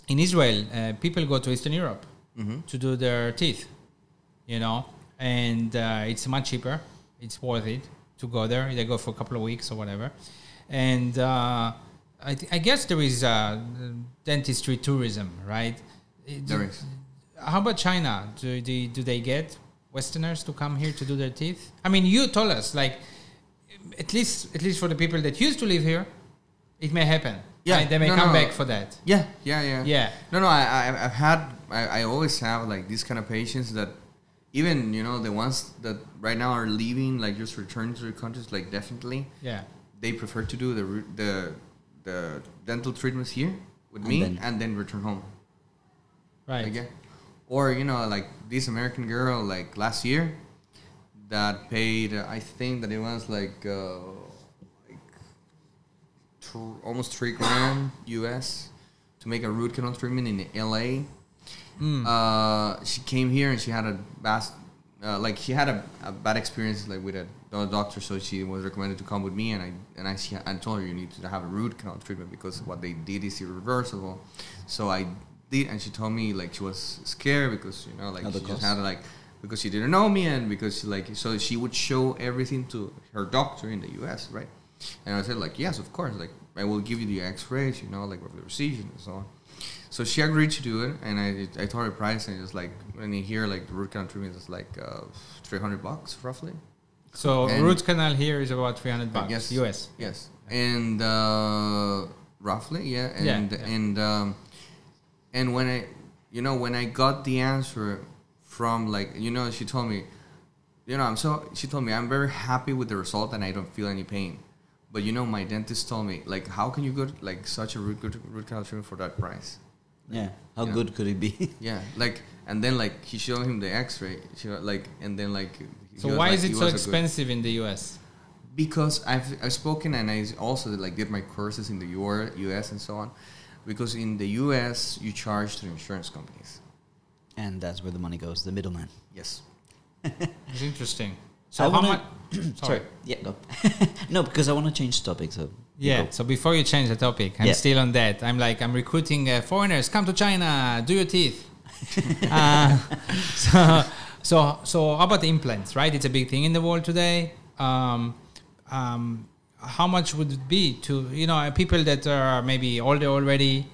in Israel, uh, people go to Eastern Europe Mm-hmm. to do their teeth, you know, and uh, it's much cheaper. It's worth it to go there. They go for a couple of weeks or whatever, and uh, I, th- I guess there is uh, dentistry tourism, right? There is. How about China? Do they, do they get Westerners to come here to do their teeth? I mean, you told us like at least at least for the people that used to live here, it may happen. Yeah, right? they may no, come no. back for that. Yeah, yeah, yeah. Yeah. No, no. I, I I've had I, I always have like these kind of patients that even you know the ones that right now are leaving like just returning to their countries like definitely Yeah, they prefer to do the the the dental treatments here with And me then- and then return home. right. Like, yeah. Or you know like this American girl like last year that paid uh, I think that it was like uh, like tr- almost three grand US to make a root canal treatment in LA. Mm. Uh, she came here and she had a vast, uh, like she had a, a bad experience like with a, a doctor, so she was recommended to come with me, and I and I, she, I told her you need to have a root canal treatment because what they did is irreversible. So I did, and she told me like she was scared because you know like Of the she just had like because she didn't know me and because she, like so she would show everything to her doctor in the U.S. right. And I said like, yes, of course. Like I will give you the X-rays, you know, like with the precision and so on. So she agreed to do it, and I I told her price, and it's like when you hear like the root canal treatment is like uh, three hundred bucks roughly. So And- root canal here is about 300 bucks Yes. US. Yes, and uh, roughly, yeah, and Yeah, yeah. and um, and when I, you know, when I got the answer from like, you know, she told me, you know, I'm so. She told me I'm very happy with the result and I don't feel any pain. But you know, my dentist told me like, how can you get like such a root, root, root canal treatment for that price? Yeah. How Yeah. good could it be? Yeah, like, and then like he showed him the X-ray. She like, and then like. He So why like- is he it so was a good- expensive in the US? because I've, I've spoken and I also like did my courses in the UR, US and so on. Because in the US you charge to insurance companies. and that's where the money goes, the middleman. Yes. [LAUGHS] It's interesting. I So how wanna- much? [CLEARS THROAT] Sorry. Yeah. No. [LAUGHS] no, because I want to change topic. So Yeah. go. So before you change the topic, I'm Yeah. still on that. I'm like, I'm recruiting uh, foreigners. Come to China. Do your teeth. [LAUGHS] uh, so, so, so about the implants, right? It's a big thing in the world today. Um, um, how much would it be to you know people that are maybe older already?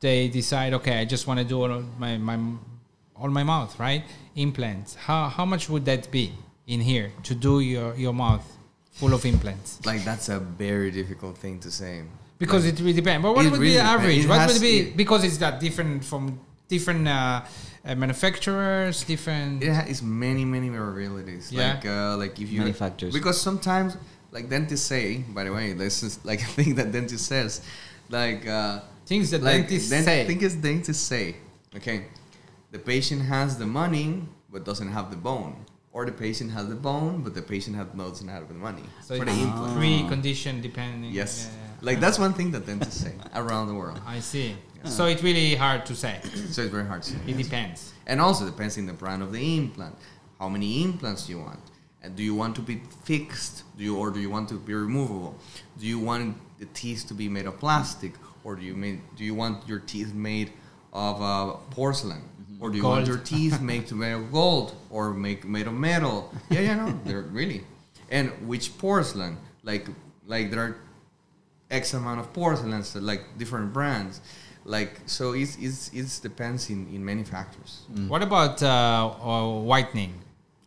They decide, okay, I just want to do all my my all my mouth, right? Implants. How how much would that be in here to do your your mouth full of implants? Like that's a very difficult thing to say. Because Like, it really depends. But what would really be the average? What would be because it's that different from different uh, uh, manufacturers, different. it has many many variabilities. Yeah. Like uh, like if you Many factors. Because sometimes like dentists say, by the way, this is like [LAUGHS] a thing that dentist says, like. Uh, Things that like dentists dent- say. Think is dentists say, okay, the patient has the money but doesn't have the bone, or the patient has the bone but the patient has doesn't have the money So for the implant. pre-condition depending. Yes, Yeah, yeah. like that's one thing that dentists say [LAUGHS] around the world. I see. So it's really hard to say. [CLEARS THROAT] So it's very hard to say. It yes. depends. And also depends in the brand of the implant. How many implants do you want? And do you want to be fixed? Do you or do you want to be removable? Do you want the teeth to be made of plastic, or do you made, do you want your teeth made of uh, porcelain, or do you want your teeth [LAUGHS] made to made of gold or make made of metal? [LAUGHS] Yeah, yeah, no, they're really. And which porcelain? Like like there are X amount of porcelains, like different brands. Like so, it's it's it depends in in many factors. What about uh, uh, whitening?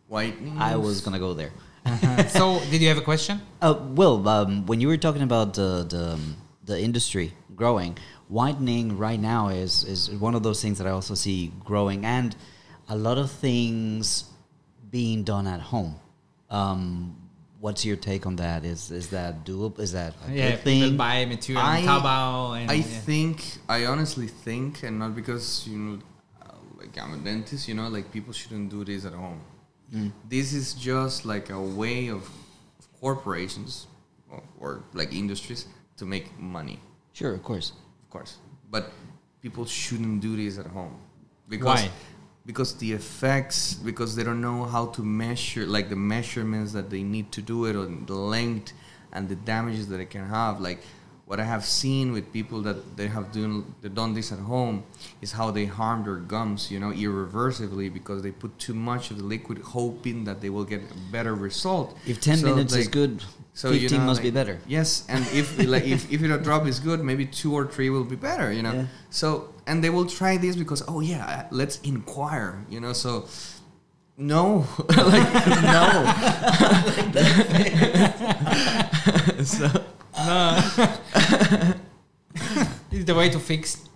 Whitening. I was gonna go there. [LAUGHS] so did you have a question? Uh, well, um, when you were talking about the the, um, the industry growing, whitening right now is is one of those things that I also see growing, and a lot of things being done at home. Um, what's your take on that? Is is that doable? Is that a Yeah, good thing? buy material I- on Taobao and I yeah. think I honestly think, and not because you know, uh, like I'm a dentist, you know, like people shouldn't do this at home. Mm. This is just like a way of corporations or, or like industries to make money, Sure, of course. of course. But people shouldn't do this at home because Why? Because the effects because they don't know how to measure like the measurements that they need to do it or the length and the damages that it can have. Like what i have seen with people that they have done they done this at home is how they harm their gums you know irreversibly because they put too much of the liquid hoping that they will get a better result. If ten So, minutes is good, so you know, must be better. Yes, and if [LAUGHS] like if if a drop is good, maybe two or three will be better. You know. Yeah. So and they will try this because oh yeah, uh, let's inquire. You know. So no, [LAUGHS] like no. [LAUGHS] so no, Is the way to fix?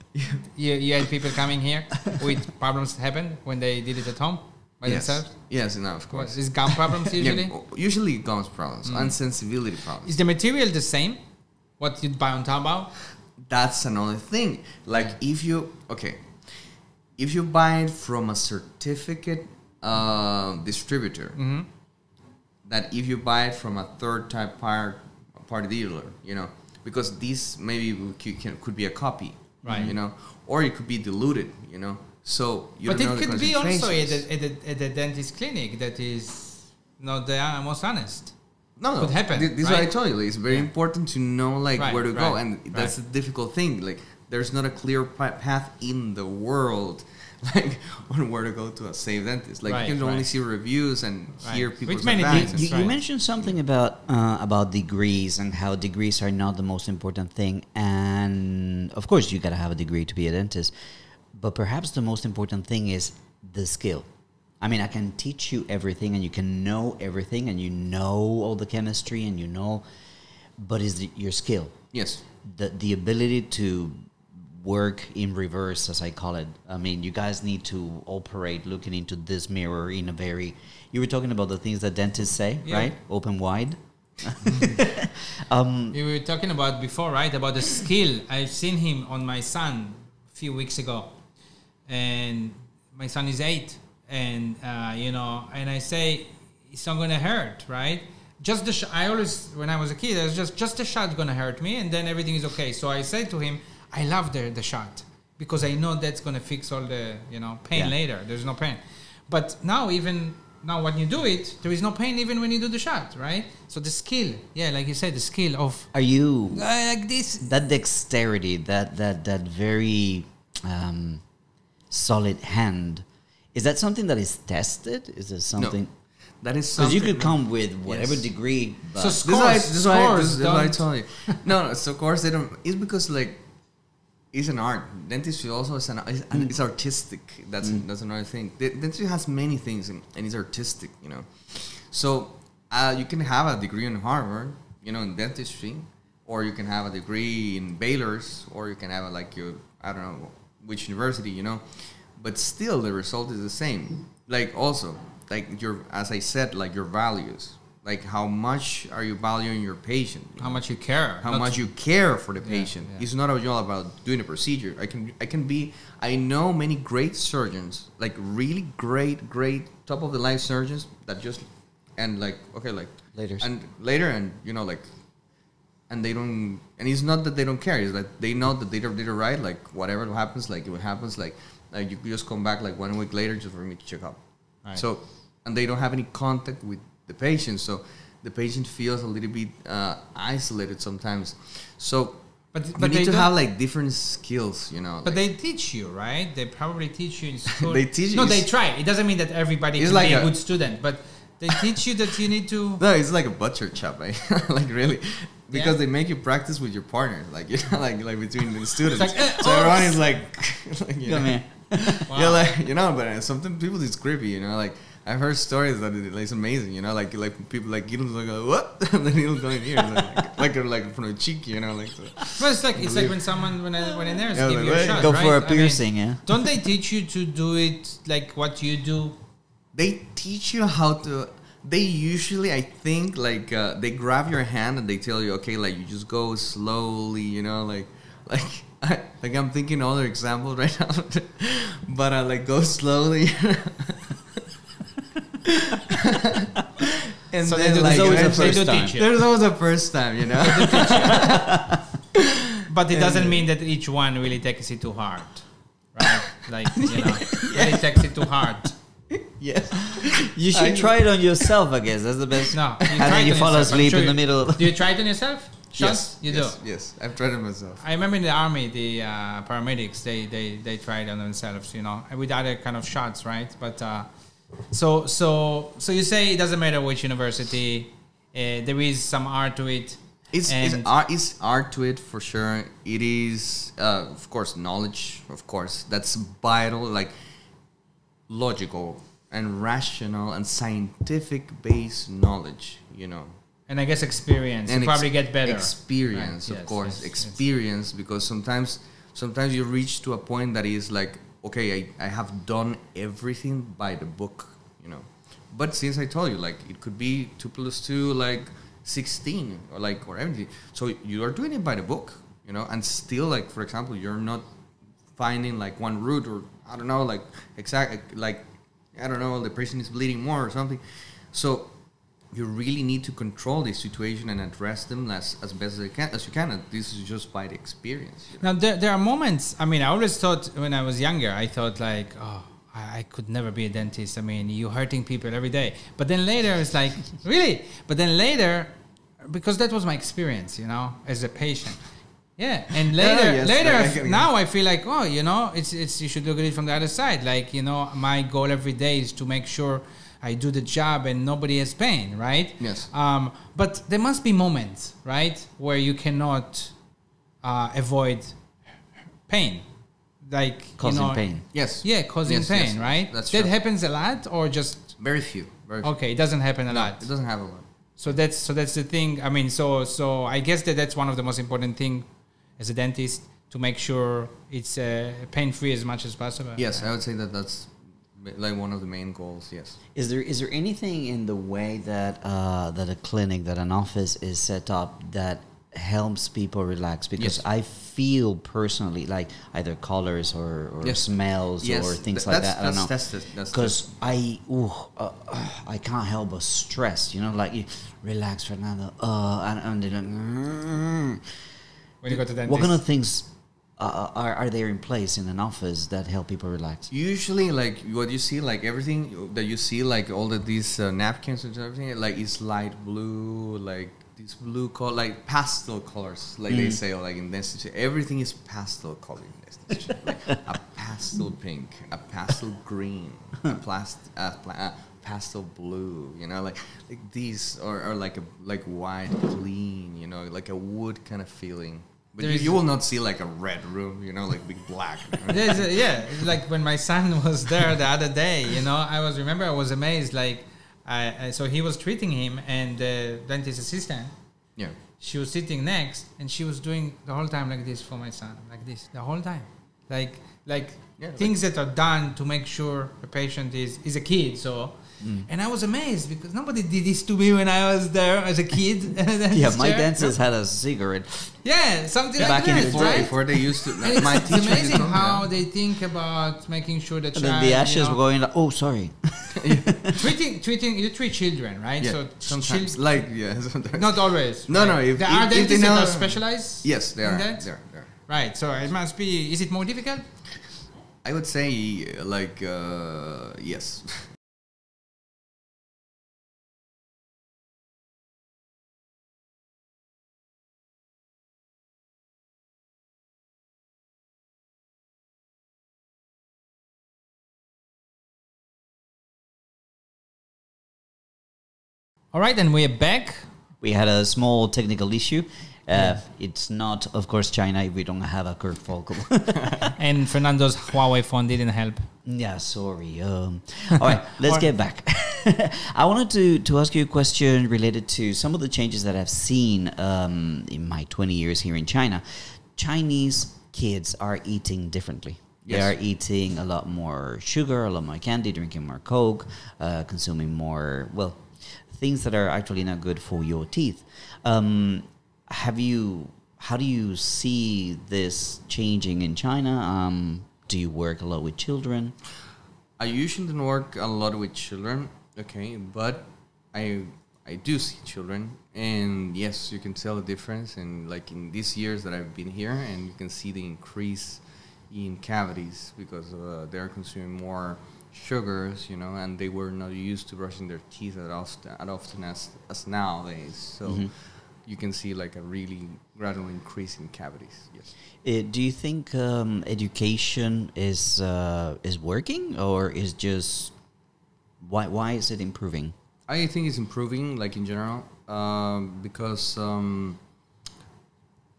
you, you had people coming here with problems happen when they did it at home by yes, themselves. yes, no, of course. is gum problems usually? [LAUGHS] Yeah, usually gums problems, Mm. unsensibility problems. Is the material the same? What you'd buy on Taobao? that's another thing. Like if you okay, if you buy it from a certificate uh, distributor, Mm-hmm. that if you buy it from a third type par- party dealer, you know, because this maybe could be a copy, Right. You know, or it could be diluted, you know. So you but it could be also at concentrations. a, at, a, at a dentist clinic that is not the uh, most honest. No, no. could happen, Thi- This is what I told you. It's very Yeah. important to know like Right, where to go, and that's right. a difficult thing. Like there's not a clear pa- path in the world [LAUGHS] like on where to go to a safe dentist. Like Right, you can only right. see reviews and Right. hear Which people's many advice. You, you mentioned something about uh, about degrees and how degrees are not the most important thing, and of course you gotta have a degree to be a dentist, but perhaps the most important thing is the skill. I mean, I can teach you everything, and you can know everything, and you know all the chemistry, and you know, but is your skill Yes. the the ability to work in reverse, as I call it. I mean, you guys need to operate looking into this mirror in a very. You were talking about the things that dentists say, Yeah. right? Open wide. [LAUGHS] um, You were talking about before, right? About the skill. I've seen him on my son a few weeks ago, and my son is eight, and uh, you know, and I say it's not gonna hurt, right? Just the sh- I always when I was a kid, I was just just the shot gonna hurt me, and then everything is okay. So I said to him, I love the the shot because I know that's gonna fix all the you know pain Yeah. later. There's no pain, but now even now when you do it, there is no pain even when you do the shot, right? So the skill, yeah, like you said, the skill of are you uh, like this. that dexterity, that that that very um, solid hand? Is that something that is tested? Is there something? No. That is Because you could come with whatever Yes. degree, but So This is why, Scores, this is why, scores, this is why I don't- told [LAUGHS] you. No, no. So of course they don't. It's because like it's an art. Dentistry also is an. It's, and it's artistic. That's that's another thing. De- Dentistry has many things and, and it's artistic. You know, so uh, you can have a degree in Harvard, you know, in dentistry, or you can have a degree in Baylor's, or you can have a, like your I don't know which university, you know, but still the result is the same. Like also like your as I said, like your values. Like how much are you valuing your patient? you How know? much you care. how not- much you care for the Yeah, patient. yeah. It's not all about doing a procedure. I can I can be I know many great surgeons, like really great, great top of the line surgeons that just and like okay, like later and later and you know like and they don't and it's not that they don't care, it's that they know that they did it right, like whatever happens, like it happens, like like you just come back like one week later just for me to check up. Right. So and they don't have any contact with the patient, so the patient feels a little bit uh, isolated sometimes. So But- you but they need to have like different skills, you know. But like- they teach you, right? They probably teach you in [LAUGHS] school. They teach No, they try. It doesn't mean that everybody is like a, a- good student, but they teach you that you need to. [LAUGHS] no, it's like a butcher shop, right? [LAUGHS] like really, because Yeah. they make you practice with your partner, like [LAUGHS] you know, like like between the students. like, eh, so oh, everyone is like, [LAUGHS] like you Come know, here. [LAUGHS] Wow. yeah, like you know, but uh, sometimes people it's creepy, you know, like. I've heard stories that it, like, it's amazing, you know, like like people like you know like what, and then he'll go in here, like like, like, like from the cheek, you know, like so. Well, it's like it's like when someone when I, when in there Yeah, give like, you a shot, Go right? for a I mean, piercing, yeah. Don't they teach you to do it like what you do? they teach you how to they usually i think like uh, they grab your hand and they tell you okay like you just go slowly you know like [LAUGHS] like I, like i'm thinking other examples right now [LAUGHS] but uh, like go slowly [LAUGHS] and So then like there's always a eventually- They do first time. you. there's always a first time you know But it doesn't mean that each one really takes it too hard, right? Like you know, really takes it too hard. Yes [LAUGHS] You should I- try it on yourself, I guess. That's the best. No, you and then you fall yourself. Asleep sure in the middle. Do you try it on yourself? [LAUGHS] Shots? yes You yes, do. yes i've tried it myself I remember in the army, the uh, paramedics they, they they tried on themselves, you know, with other kind of shots, right? But uh, so so so you say it doesn't matter which university, uh, there is some art to it. It's, it's art. It's art to it for sure. It is, uh, of course, knowledge. Of course, that's vital. Like logical and rational and scientific based knowledge. You know, and I guess experience. you ex- probably get better. Experience, Right, of yes, course, yes, yes. experience. Because sometimes, sometimes you reach to a point that is like, okay, I, I have done everything by the book. You know, but since I told you, like, it could be two plus two, like sixteen, or like or everything. So you are doing it by the book. You know, and still, like, for example, you're not finding like one root or I don't know, like exact like I don't know, the person is bleeding more or something. So you really need to control the situation and address them as, as best as you can as you can this is just by the experience you know? Now there, there are moments. I mean, I always thought when I was younger, I thought like, oh, I, I could never be a dentist. I mean, you're hurting people every day. But then later, it's like, [LAUGHS] really? But then later, because that was my experience, you know, as a patient. Yeah, and [LAUGHS] later, yes, later, I now I feel like, oh, you know, it's it's you should look at it from the other side. Like, you know, my goal every day is to make sure I do the job and nobody has pain, right? Yes. Um, but there must be moments, right, where you cannot uh, avoid pain, like Causing you know, pain. Yes. Yeah, causing Yes, pain, yes. right? That's that true. happens a lot, or just Very few. Very few. okay, it doesn't happen a No, lot. it doesn't have a lot. So that's so that's the thing. I mean, so so I guess that that's one of the most important thing as a dentist to make sure it's uh, pain free as much as possible. Yes, I would say that that's like one of the main goals. Yes. Is there is there anything in the way that uh, that a clinic that an office is set up that helps people relax? Because Yes. I feel personally like either colors or, or Yes. smells Yes, or things th- like that. I don't know. that's tested, that's Because I ooh, uh, I can't help but stress. You know, like you relax, Fernando. Uh, and, and then, mm. When you go to dentist. what kind of things uh, are are there in place in an office that help people relax? Usually, like what you see, like everything that you see, like all of these uh, napkins and everything, like is light blue, like this blue color, like pastel colors, like they say, like in dentistry, everything is pastel color in dentistry, [LAUGHS] like a pastel pink, a pastel green, a, [LAUGHS] plast, a, pla- pastel blue, you know, like like these, or, or like a like white, clean, you know, like a wood kind of feeling. But you, you will not see like a red room, you know, like big black. a- yeah, like when my son [LAUGHS] was there the other day, you know, I was remember I was amazed. Like, I, I so he was treating him, and the dentist assistant, yeah. she was sitting next, and she was doing the whole time like this for my son, like this the whole time, like like Yeah, things that are done to make sure the patient is is a kid. So. Mm. And I was amazed because nobody did this to me when I was there as a kid. [LAUGHS] Yeah, my chair. dentist had a cigarette. Yeah, something Back like in that, the before, right? before they used to. And it's, my it's amazing how yeah. they think about making sure that. And child. then the you ashes know, were going like, oh, sorry. [LAUGHS] treating treating you treat children, right? Yeah, so sometimes chil- like yeah, [LAUGHS] sometimes. not always. No, right? no, if- there if- are if they dentists that are specialized. yes, they in are. that? They're, they're. Right. So it must be. Is it more difficult? I would say uh, like uh, yes. All right, and we're back. We had a small technical issue. Uh, It's not, of course, China if we don't have a Kurt Volkel. [LAUGHS] And Fernando's Huawei phone didn't help. yeah, sorry. Um, all right, [LAUGHS] let's Or- get back. [LAUGHS] I wanted to, to ask you a question related to some of the changes that I've seen um, in my 20 years here in China. Chinese kids are eating differently. They are eating a lot more sugar, a lot more candy, drinking more Coke, uh, consuming more, well, things that are actually not good for your teeth. Um, have you, how do you see this changing in China? Um, do you work a lot with children? I usually don't work a lot with children, okay, but I I do see children, and yes, you can tell the difference. And like in these years that I've been here, and you can see the increase in cavities because uh, they're consuming more sugars, you know, and they were not used to brushing their teeth as often, as often as as nowadays. So. You can see like a really gradual increase in cavities. Yes. Uh, do you think um, education is uh, is working, or is just why why is it improving? I think it's improving, like in general, um, because um,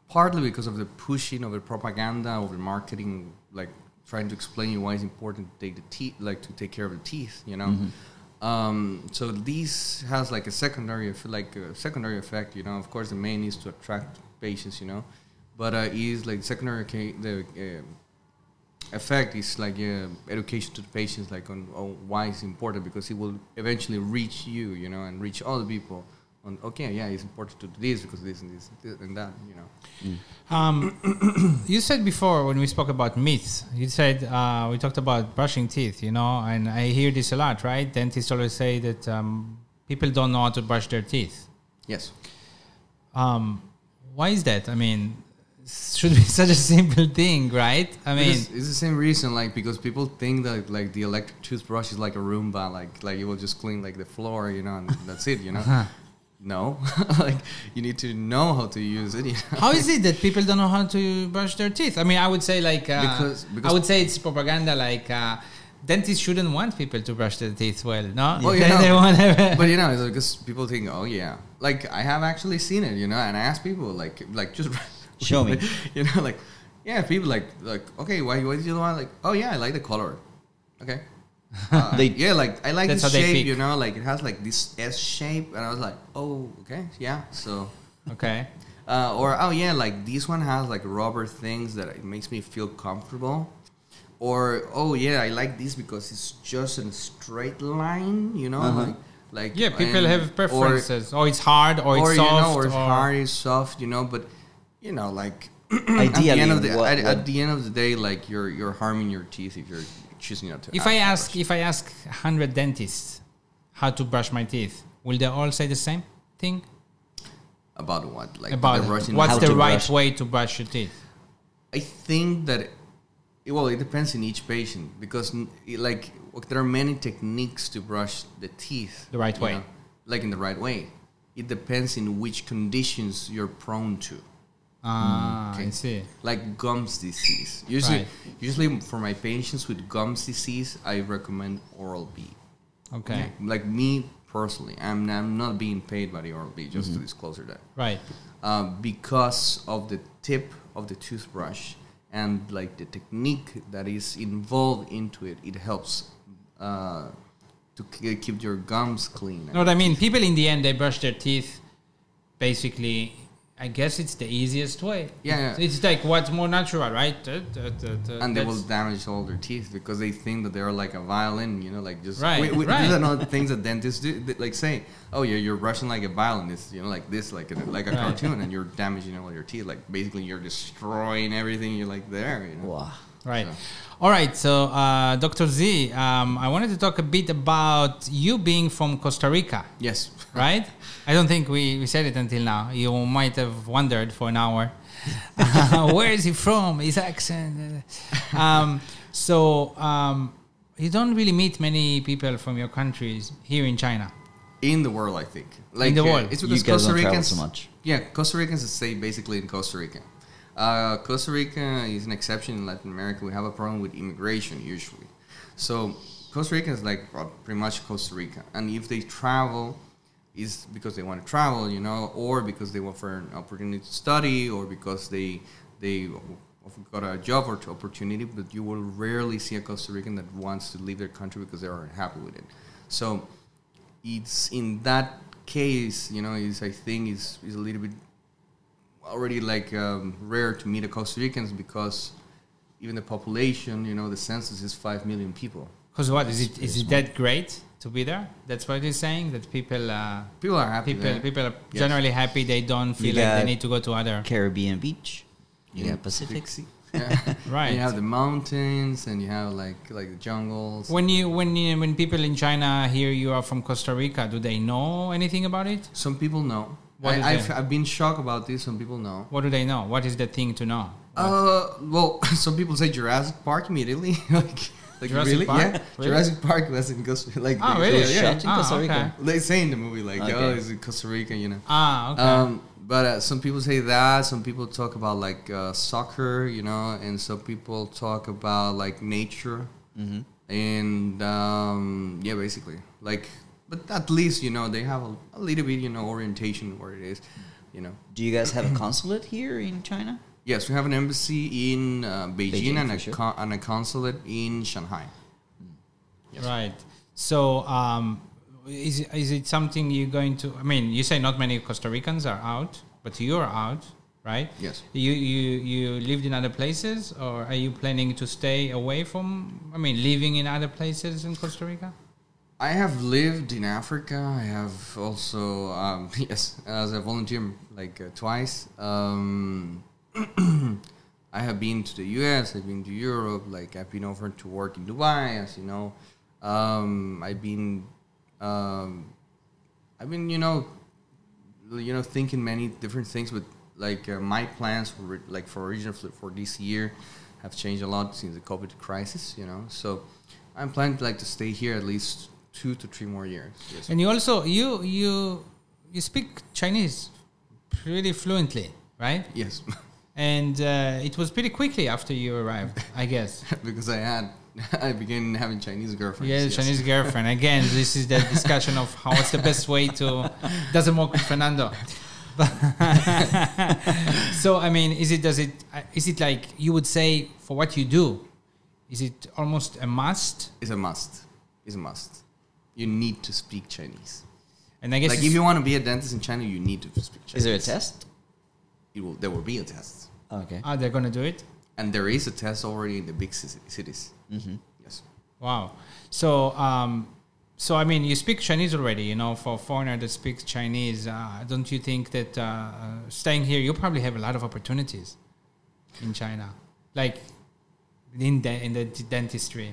partly because of the pushing of the propaganda, of the marketing, like trying to explain you why it's important to take the teeth, like to take care of the teeth, you know. Um, so this has like a secondary, like a secondary effect, you know. Of course, the main is to attract patients, you know, but uh, is like secondary ca- the. Uh, effect is like uh, education to the patients like on, on why it's important because it will eventually reach you you know and reach other people on okay yeah it's important to do this because this and this, this and that you know Um, [CLEARS THROAT] you said before when we spoke about myths, you said uh, we talked about brushing teeth, you know, and I hear this a lot, right? Dentists always say that um, people don't know how to brush their teeth. yes Um, why is that? I mean, should be [LAUGHS] such a simple thing, right? I mean, it's, it's the same reason like because people think that like the electric toothbrush is like a Roomba like like it will just clean like the floor you know and that's it you know Huh. No, [LAUGHS] like you need to know how to use it. You know? How is it that people don't know how to brush their teeth? I mean, I would say like uh, Because- because- I would say it's propaganda. Like uh, dentists shouldn't want people to brush their teeth well. No, Well, you they, know, they want [LAUGHS] but you know, it's because people think, oh yeah, like I have actually seen it, you know, and I ask people like, like just [LAUGHS] Show me. you know, like yeah, people like like okay, why why did you want like oh yeah, I like the color, okay. Uh, [LAUGHS] They- yeah, like I like this shape, you know, like it has like this S shape, and I was like, oh, okay, yeah. So, okay. uh, or oh yeah, like this one has like rubber things that it makes me feel comfortable. Or oh yeah, I like this because it's just a straight line, you know, Uh-huh. like like Yeah, people and- have preferences. Or, it's hard, or, or it's soft, you know, or it's hard, it's soft, you know. But you know, like [CLEARS THROAT] at the end of the what- at, what- at the end of the day, like you're you're harming your teeth if you're choosing not to. If I ask, brush. if I ask hundred dentists how to brush my teeth, will they all say the same thing about what, like about the brushing, what's the right brush. way to brush your teeth? I think that it, well, it depends in each patient because it, like there are many techniques to brush the teeth The right way. know, like in the right way. It depends in which conditions you're prone to. Ah, I see. like gums disease. Usually, Right. usually for my patients with gums disease, I recommend Oral B. Okay, Like me personally, I'm, I'm not being paid by the Oral B. Just Mm-hmm. to disclose that, right. um, because of the tip of the toothbrush and like the technique that is involved into it, it helps uh, to keep your gums clean. You know what I mean? People in the end they brush their teeth. Basically, I guess it's the easiest way. Yeah, yeah. It's like what's more natural, right? Uh, uh, uh, uh, and they will damage all their teeth because they think that they're like a violin, you know, like just Right, We, we, right. These are not things that dentists do. They, like say, oh yeah, you're brushing like a violinist, you know like this, like a, like a Right. cartoon, and you're damaging all your teeth. Like basically, you're destroying everything. You're like there, you know. Wow. Right. So- All right. So, uh, Dr. Z, um, I wanted to talk a bit about you being from Costa Rica, Yes. right? I don't think we, we said it until now. You might have wondered for an hour. [LAUGHS] Where is he from? His accent. Um, so, um, you don't really meet many people from your countries here in China. In the world, I think. Like in the uh, world. it's You because guys Costa don't Ricans. so much. Yeah, Costa Ricans stay basically in Costa Rica. Uh, Costa Rica is an exception in Latin America. We have a problem with immigration usually. So Costa Rica is like pretty much Costa Rica, and if they travel, is because they want to travel, you know, or because they want for an opportunity to study, or because they they got a job or opportunity. But you will rarely see a Costa Rican that wants to leave their country because they are unhappy with it. So it's in that case, you know, is I think is is a little bit already like um, rare to meet a Costa Ricans because even the population, you know, the census is five million people. Because what is it? Is it that great to be there? That's what you're saying. That people, uh, People are happy. people, there. people are Yes. generally happy. They don't feel like they need to go to other. Caribbean beach. You Yeah, got Pacific. Sea. Yeah. [LAUGHS] [LAUGHS] Right. And you have the mountains, and you have like like the jungles. When you when you, when people in China hear you are from Costa Rica, do they know anything about it? Some people know. What I, I've. I've been shocked about this. Some people know. What do they know? What is the thing to know? Uh, well, [LAUGHS] some people say Jurassic Park immediately. [LAUGHS] like, like Jurassic really? Park? Yeah, Really? Jurassic Park was in Costa. [LAUGHS] Like, Oh, really? Yeah, Shot in Ah, Costa Rica. okay. They say in the movie like, Okay. oh, it's in Costa Rica, you know. Ah, okay. Um, but uh, some people say that. Some people talk about like uh, soccer, you know, and some people talk about like nature, Mm-hmm. and um, yeah, basically like. But at least you know they have a, a little bit, you know, orientation where it is, you know. Do you guys have a consulate here in China? Yes, we have an embassy in uh, Beijing, Beijing, and, a sure. con- and a consulate in Shanghai. yes. Right. So, um, is is it something you're going to? I mean, you say not many Costa Ricans are out, but you're out, right? Yes. You you you lived in other places, or are you planning to stay away from? I mean, living in other places in Costa Rica? I have lived in Africa. I have also um, [LAUGHS] yes, as a volunteer like uh, twice. Um, [CLEARS THROAT] I have been to the U.S. I've been to Europe. Like I've been over to work in Dubai, as you know. Um, I've been, um, I've been, you know, you know, thinking many different things. But like uh, my plans for like for for, for this year have changed a lot since the COVID crisis. You know, so I'm planning like to stay here at least two to three more years. Yes. And you also you you you speak Chinese pretty fluently, right? Yes, [LAUGHS] And uh, it was pretty quickly after you arrived, I guess. [LAUGHS] because I had [LAUGHS] I began having Chinese girlfriends. Yeah, yes. Chinese girlfriend. Again, this is the discussion of how what's the best way to doesn't work with Fernando. so I mean, is it does it uh, it like you would say for what you do? Is it almost a must? It's a must. It's a must. You need to speak Chinese. And I guess like if you want to be a dentist in China, you need to speak Chinese. Is there a test? It will, there will be a test, Okay. Are they're gonna do it. and there is a test already in the big cities. Mm-hmm. Yes. Wow. So, um, so I mean, you speak Chinese already. You know, for a foreigner that speaks Chinese, uh, don't you think that uh, uh, staying here, you probably have a lot of opportunities in China, like in the in the dentistry.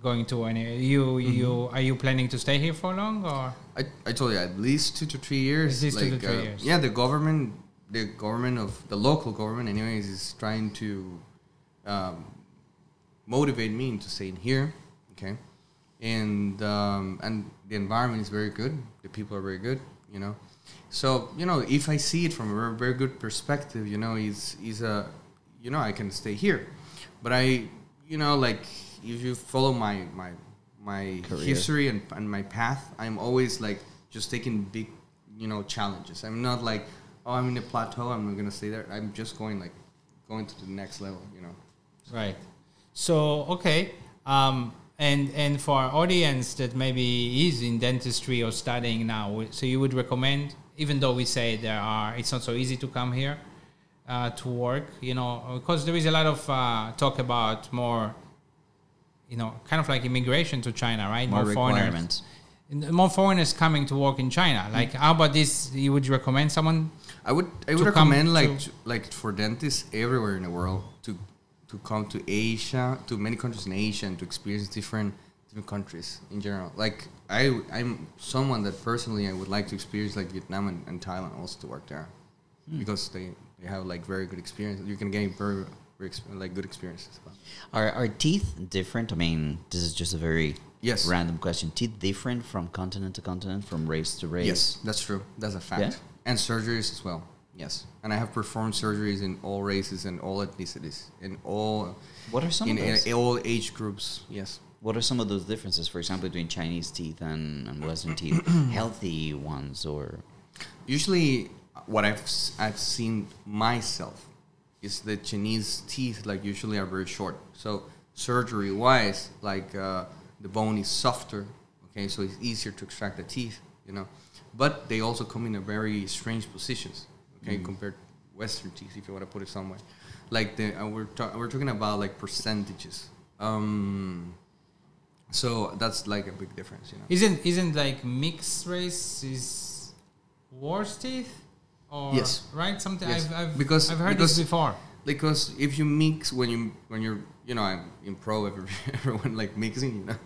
Going to any you you are you planning to stay here for long or I, I told you at least two to three years. At least two to like, three uh, years. Yeah, the government, the government of the local government, anyways, is trying to um, motivate me into staying here. Okay, and um, and the environment is very good. The people are very good. You know, so you know if I see it from a very, very good perspective, you know, is is a you know I can stay here, but I you know like if you follow my my my Career. history and, and my path, I'm always like just taking big, you know, challenges. I'm not like, oh, I'm in a plateau. I'm not gonna stay there. I'm just going like, going to the next level. You know. Right. So okay, um, and and for our audience that maybe is in dentistry or studying now, so you would recommend, even though we say there are, it's not so easy to come here uh, to work, you know, because there is a lot of uh, talk about more, you know, kind of like immigration to China, right? More foreigners, requirements. more foreigners coming to work in China. Mm. Like, how about this? You would recommend someone? I would I would recommend like to- like for dentists everywhere in the world to to come to Asia to many countries in Asia and to experience different different countries in general. Like I I'm someone that personally I would like to experience like Vietnam and, and Thailand also to work there hmm. because they they have like very good experience. You can gain very, like good experiences. Are are teeth different? I mean, this is just a very Yes. random question. Teeth different from continent to continent, from race to race? Yes, that's true. That's a fact. Yeah? And surgeries as well. Yes, and I have performed surgeries in all races and all ethnicities, in all What are some in, of those? in all age groups. Yes. What are some of those differences, for example, between Chinese teeth and, and Western teeth? [CLEARS THROAT] Healthy ones or Usually, what I've I've seen myself is the Chinese teeth like usually are very short. So surgery wise, like uh, the bone is softer. Okay, so it's easier to extract the teeth. You know, but they also come in a very strange positions. Okay, compared to Western teeth, if you want to put it somewhere. Like the uh, we're ta- we're talking about like percentages. Um, so that's like a big difference. You know. Isn't isn't like mixed race is worse teeth? Or, Yes. Right. Something Yes. I've, I've Because- I've heard because- this before. because if you mix when you when you're you know I'm in pro [LAUGHS] everyone like mixing you know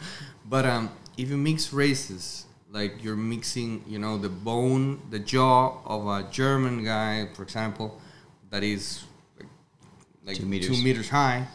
but um if you mix races like you're mixing you know the bone the jaw of a German guy for example that is like, like Two two, meters. meters. high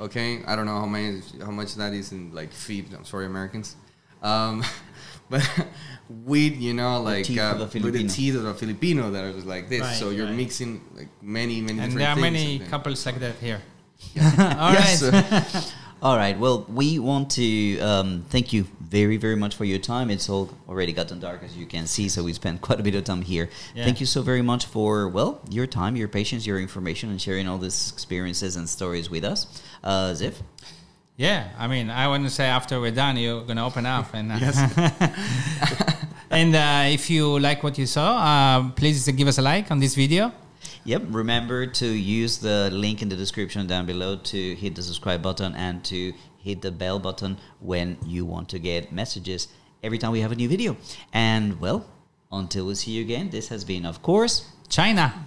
okay I don't know how many how much that is in like feet I'm sorry Americans um [LAUGHS] but [LAUGHS] with you know like teeth uh, of a with the teeth of the Filipino that are just like this Right, so you're right. mixing like many many And different there are things many and then- couples like that here. [LAUGHS] All right. Yes, [LAUGHS] All right. Well, we want to um, thank you very, very much for your time. It's all already gotten dark, as you can see, so we spent quite a bit of time here. Yeah. Thank you so very much for well your time, your patience, your information, and sharing all these experiences and stories with us. Uh, Ziv, Yeah, I mean, I want to say after we're done, you're gonna open up and. Uh, Yes. [LAUGHS] and uh, if you like what you saw, uh, please give us a like on this video. Yep. Remember to use the link in the description down below to hit the subscribe button and to hit the bell button when you want to get messages every time we have a new video. And well, until we see you again, this has been, of course, China.